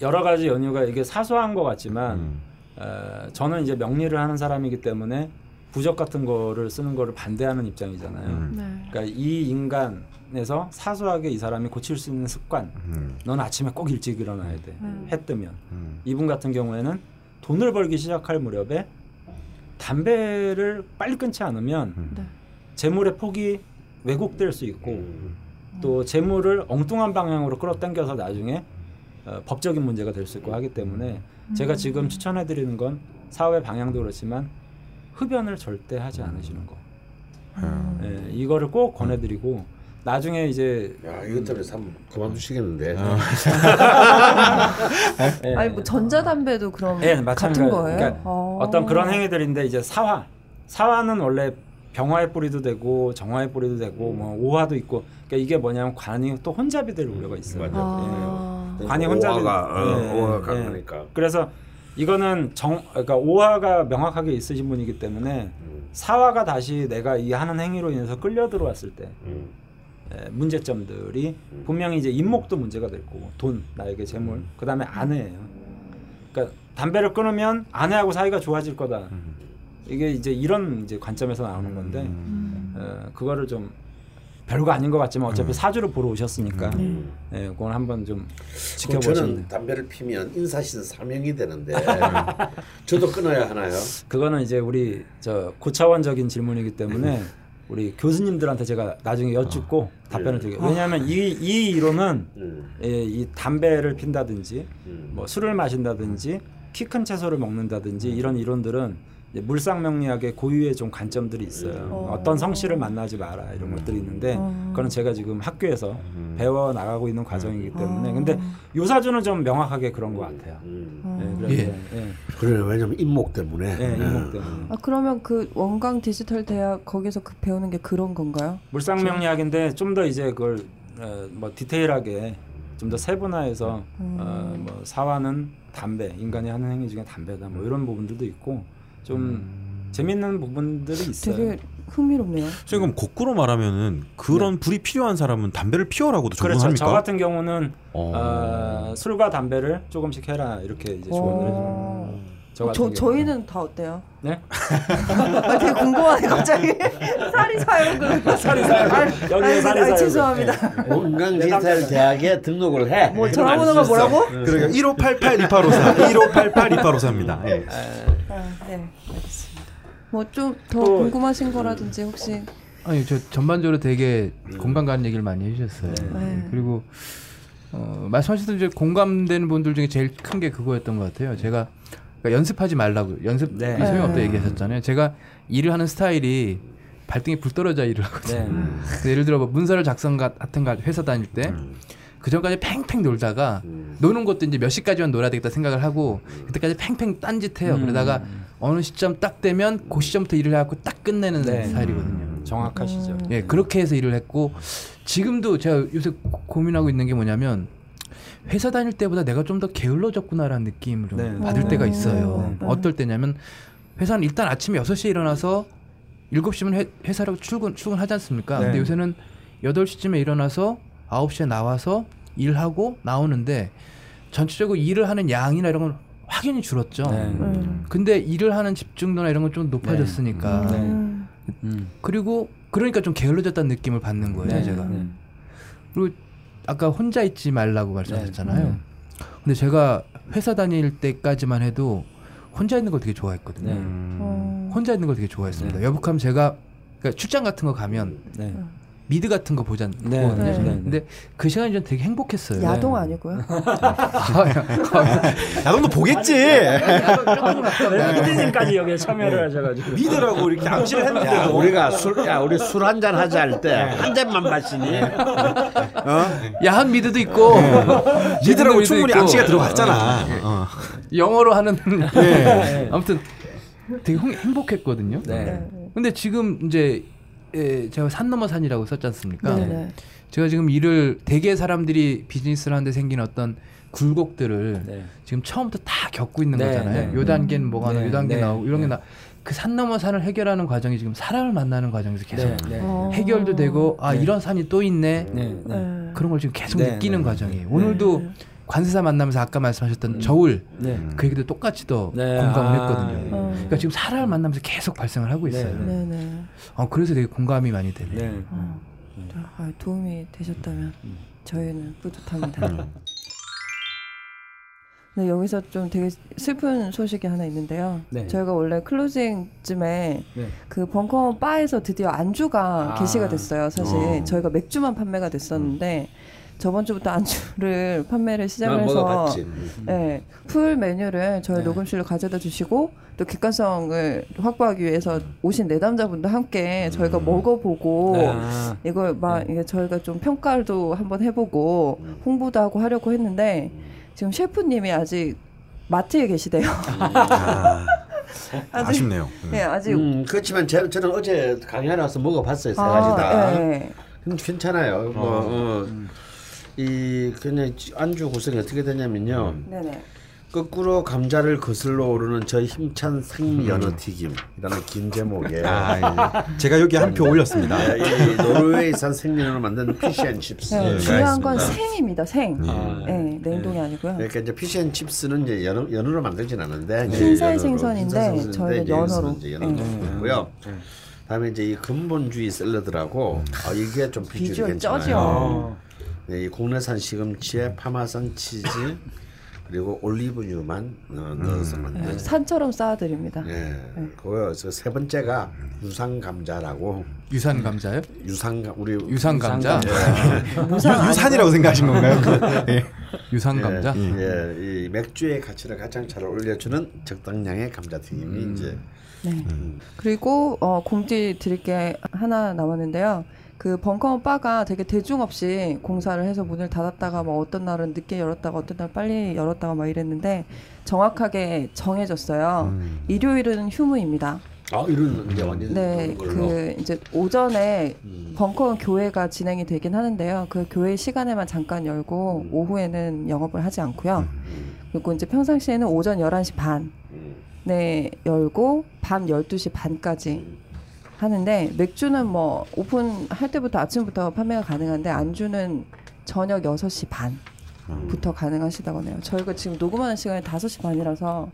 여러 가지 연유가 이게 사소한 것 같지만 음. 어, 저는 이제 명리를 하는 사람이기 때문에 부적 같은 거를 쓰는 거를 반대하는 입장이잖아요. 음. 네. 그러니까 이 인간에서 사소하게 이 사람이 고칠 수 있는 습관. 음. 넌 아침에 꼭 일찍 일어나야 돼. 음. 해 뜨면. 음. 이분 같은 경우에는 돈을 벌기 시작할 무렵에 담배를 빨리 끊지 않으면 네. 재물의 폭이 왜곡될 수 있고 음. 또 재물을 엉뚱한 방향으로 끌어당겨서 나중에 어, 법적인 문제가 될 수 있고 하기 때문에 제가 지금 추천해드리는 건 사회 방향도 그렇지만 흡연을 절대 하지 않으시는 거. 음. 예, 이거를 꼭 권해드리고 나중에 이제 야 이것 때문에 참 그만두시겠는데. 예, 아니 뭐 전자담배도 그럼 예, 같은 마찬가지. 거예요? 그러니까 어. 어떤 그런 행위들인데 이제 사화 사화는 원래 병화의 뿌리도 되고 정화의 뿌리도 되고 뭐 오화도 있고 그러니까 이게 뭐냐면 관이 또 혼잡이 될 우려가 있어요. 맞아. 아. 예. 관이 혼잡이 오화가 어, 예, 오화가 예. 강하니까. 그래서 이거는 정 그러니까 오화가 명확하게 있으신 분이기 때문에 음, 사화가 다시 내가 이 하는 행위로 인해서 끌려 들어왔을 때 음, 예, 문제점들이 분명히 이제 인목도 문제가 될 거고 돈 나에게 재물 그다음에 아내예요. 그러니까 담배를 끊으면 아내하고 사이가 좋아질 거다. 이게 이제 이런 이제 관점에서 나오는 건데 음. 어, 그거를 좀 별거 아닌 것 같지만 어차피 사주를 보러 오셨으니까. 예, 그건 한번 좀 그럼 지켜보시는. 저는 담배를 피면 인사신 사명이 되는데 저도 끊어야 하나요? 그거는 이제 우리 저 고차원적인 질문이기 때문에 우리 교수님들한테 제가 나중에 여쭙고 답변을 드릴게요. 왜냐하면 이, 이 이론은 음, 예, 이 담배를 핀다든지 음. 뭐 술을 마신다든지 키 큰 채소를 먹는다든지 이런 이론들은 물상명리학의 고유의 좀 관점들이 있어요. 어. 어떤 성씨를 만나지 마라 이런 것들이 있는데 어. 그거는 제가 지금 학교에서 배워 나가고 있는 과정이기 때문에 어. 근데 요사주는 좀 명확하게 그런 것 같아요. 음. 예, 그래서 예. 예, 그래 왜냐면 인목 때문에. 예, 예. 이목 때문에. 아 그러면 그 원광 디지털 대학 거기서 그 배우는 게 그런 건가요? 물상명리학인데 좀 더 이제 그걸 어, 뭐 디테일하게 좀 더 세분화해서 음. 어, 뭐 사화는 담배 인간이 하는 행위 중에 담배다 뭐 이런 부분들도 있고 좀 재밌는 부분들이 있어요. 되게 흥미롭네요. 그럼 거꾸로 말하면은 그런 불이 필요한 사람은 담배를 피워라고도 그렇죠. 조언합니까? 저 같은 경우는 어. 어, 술과 담배를 조금씩 해라 이렇게 이제 조언을 해줘요. 어. 저 어, 같은 저. 저희는 다 어때요? 네? 아, 되게 궁금하네 갑자기 살이 사요 그 살이 사요. 여기에 살이 사요. 죄송합니다. 원강 디지털 대학에 등록을 해. 뭐 그럼 전화번호가 있어. 뭐라고? 그러니까 1588 2854 1588 2854입니다. 예. 아, 네 알겠습니다. 뭐 좀더 또- 궁금하신 거라든지 혹시 아니 저 전반적으로 되게 공감 가는 얘기를 많이 해주셨어요. 네. 그리고 어, 말씀하셨던 이제 공감되는 분들 중에 제일 큰 게 그거였던 것 같아요. 제가 그러니까 연습하지 말라고 연습 네. 이 소용이 없다 네. 얘기하셨잖아요. 제가 일을 하는 스타일이 발등에 불 떨어져 일을 하거든요. 네. 그래서 예를 들어 뭐 문서를 작성 같은 거 회사 다닐 때그 전까지 팽팽 놀다가 음. 노는 것도 이제 몇 시까지만 놀아야 되겠다 생각을 하고 그때까지 팽팽 딴짓해요. 음. 그러다가 어느 시점 딱 되면 그 시점부터 일을 해갖고 딱 끝내는 네. 스타일이거든요. 정확하시죠. 예, 그렇게 해서 일을 했고 지금도 제가 요새 고- 고민하고 있는 게 뭐냐면 회사 다닐 때보다 내가 좀 더 게을러졌구나라는 느낌을 좀 네. 받을 때가 있어요. 네. 어떨 때냐면 회사는 일단 아침에 6시에 일어나서 7시면 회, 회사로 출근 출근하지 않습니까? 네. 근데 요새는 8시쯤에 일어나서 9시에 나와서 일하고 나오는데 전체적으로 일을 하는 양이나 이런 건 확연히 줄었죠. 네. 음. 근데 일을 하는 집중도나 이런 건 좀 높아졌으니까 네. 음. 음. 그리고 그러니까 좀 게을러졌다는 느낌을 받는 거예요, 네. 제가. 네. 그리고 아까 혼자 있지 말라고 말씀하셨잖아요. 네. 근데 제가 회사 다닐 때까지만 해도 혼자 있는 걸 되게 좋아했거든요. 네. 어. 혼자 있는 걸 되게 좋아했습니다. 네. 여북하면 제가 그러니까 출장 같은 거 가면 네. 미드 같은 거 보잖아요. 네. 네. 네. 근데 그 시간이 전 되게 행복했어요. 야동 네. 아니고요? 야동도 보겠지. 피디님까지 여기에 참여를 하셔가지고 미드라고 이렇게 암시를 야, 했는데도 우리가 술, 야, 우리 술 한 잔 하자 할 때 한 잔만 마시니? 야한 미드도 있고 미드라고 미드도 충분히 있고, 암시가 들어갔잖아. 어. 영어로 하는 네. 아무튼 되게 흥- 행복했거든요. 네. 근데 지금 이제 예, 제가 산 넘어 산이라고 썼지 않습니까? 네. 네. 제가 지금 일을 대개 사람들이 비즈니스를 하는데 생긴 어떤 굴곡들을 네. 지금 처음부터 다 겪고 있는 네, 거잖아요. 네. 요 단계는 뭐가 네, 나오고 요 단계 네, 나오고 이런 게 네. 나. 그산 넘어 산을 해결하는 과정이 지금 사람을 만나는 과정에서 계속 네. 네. 어. 해결도 되고 아 네. 이런 산이 또 있네. 네. 네. 네. 그런 걸 지금 계속 네, 느끼는 네, 과정이에요. 네. 오늘도 관세사 만나면서 아까 말씀하셨던 저울 네. 그 얘기도 똑같이 더 네. 공감을 아, 했거든요. 네. 어. 그러니까 지금 사람을 만나면서 계속 발생을 하고 있어요. 네, 네, 네. 어, 그래서 되게 공감이 많이 되네요. 네. 어. 아, 도움이 되셨다면 저희는 뿌듯합니다. 네, 여기서 좀 되게 슬픈 소식이 하나 있는데요. 네. 저희가 원래 클로징쯤에 네. 그 벙커원 바에서 드디어 안주가 아. 게시가 됐어요. 사실 어. 저희가 맥주만 판매가 됐었는데 저번 주부터 안주를 판매를 시작을 난 해서 먹어봤지. 네, 풀 메뉴를 저희 네. 녹음실로 가져다 주시고 또 객관성을 확보하기 위해서 오신 내담자분도 함께 저희가 먹어보고 아, 이걸 막 이게 저희가 좀 평가도 한번 해보고 홍보도 하고 하려고 했는데 지금 셰프님이 아직 마트에 계시대요. 아, 아직- 아쉽네요. 네, 아직 음, 그렇지만 제, 저는 어제 강연하러 와서 먹어봤어요 세 아, 가지 다. 예, 음, 괜찮아요. 뭐, 어, 이 그냥 안주 구성이 어떻게 되냐면요. 예. 네네. 거꾸로 감자를 거슬러 오르는 저 힘찬 생연어 튀김이라는 긴 제목에 아, 예. 제가 여기 한 표 올렸습니다. 네, 이 노르웨이산 생연어로 만든 피시앤칩스. 네, 예, 중요한 건 있습니다. 생입니다. 생. 아, 네, 냉동이 아니고요. 그러니까 이제 피시앤칩스는 이제 연어, 연어로 만들진 않은데 흰살 생선인데 저희는 여기서는 연어로. 이제 연어로 네. 했고요. 다음에 이제 이 근본주의 샐러드라고 아, 이게 좀 비주얼이 비주얼 괜찮아요. 쩌죠. 어. 네, 이 국내산 시금치에 파마산 치즈 그리고 올리브유만 어, 넣어서 만든 네, 산처럼 쌓아드립니다. 예, 그거서 세 번째가 유상 감자라고 유산 감자요? 감 우리 유산 감자? 유, 유산이라고 생각하신 건가요? 그, 예. 유산 감자? 예, 이 맥주의 가치를 가장 잘 올려주는 적당량의 감자튀김이 이제 네. 그리고 어, 공지 드릴 게 하나 남았는데요. 그 벙커원 바가 되게 대중 없이 공사를 해서 문을 닫았다가 뭐 어떤 날은 늦게 열었다가 어떤 날 빨리 열었다가 막 이랬는데 정확하게 정해졌어요. 음. 일요일은 휴무입니다. 아 이런 이제 완전 네, 그 이제 오전에 음. 벙커원 교회가 진행이 되긴 하는데요. 그 교회 시간에만 잠깐 열고 오후에는 영업을 하지 않고요. 그리고 이제 평상시에는 오전 11시 반에 음. 열고 밤 12시 반까지 하는데 맥주는 뭐 오픈할 때부터 아침부터 판매가 가능한데 안주는 저녁 6시 반부터 가능하시다고 하네요. 저희가 지금 녹음하는 시간이 5시 반이라서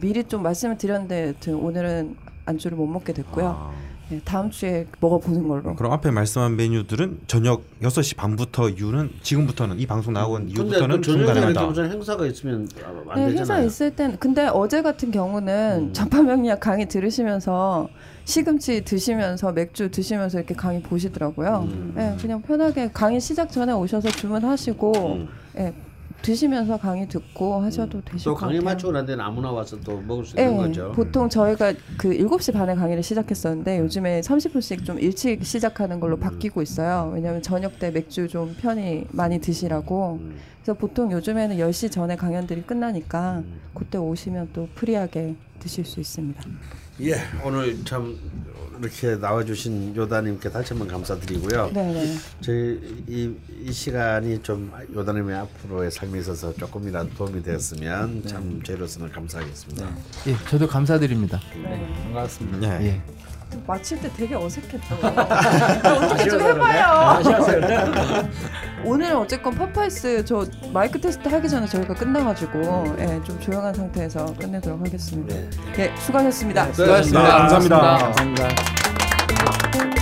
미리 좀 말씀을 드렸는데 오늘은 안주를 못 먹게 됐고요. 아, 네, 다음 주에 먹어보는 걸로. 그럼 앞에 말씀한 메뉴들은 저녁 6시 반부터 이후는 지금부터는 이 방송 나온 이후부터는 중단하다. 무슨 행사가 있으면 안 네, 되잖아요. 행사 있을 땐 근데 어제 같은 경우는 음. 전파명리학 강의 들으시면서 시금치 드시면서 맥주 드시면서 이렇게 강의 보시더라고요. 음. 네, 그냥 편하게 강의 시작 전에 오셔서 주문하시고 음. 네, 드시면서 강의 듣고 하셔도 되실 또 것 강의 같아요. 마치고 난 뒤에는 아무나 와서 또 먹을 수 있는 네, 거죠. 보통 저희가 그 7시 반에 강의를 시작했었는데 요즘에 30분씩 좀 일찍 시작하는 걸로 바뀌고 있어요. 왜냐하면 저녁 때 맥주 좀 편히 많이 드시라고. 음. 그래서 보통 요즘에는 10시 전에 강연들이 끝나니까 음. 그때 오시면 또 프리하게 드실 수 있습니다. 예, 오늘 참 이렇게 나와주신 요다님께 다시 한번 감사드리고요. 네네. 저희 이, 이 시간이 좀 요다님의 앞으로의 삶에 있어서 조금이라도 도움이 되었으면 참 저희로서는 감사하겠습니다. 예, 저도 감사드립니다. 네, 반갑습니다. 예. 예. 마칠 때 되게 어색했죠. 어떻게 좀 해봐요. 오늘 어쨌건 파파이스 저 마이크 테스트 하기 전에 저희가 끝나가지고 예, 좀 조용한 상태에서 끝내도록 하겠습니다. 예, 수고하셨습니다. 수고하셨습니다. 감사합니다. 감사합니다.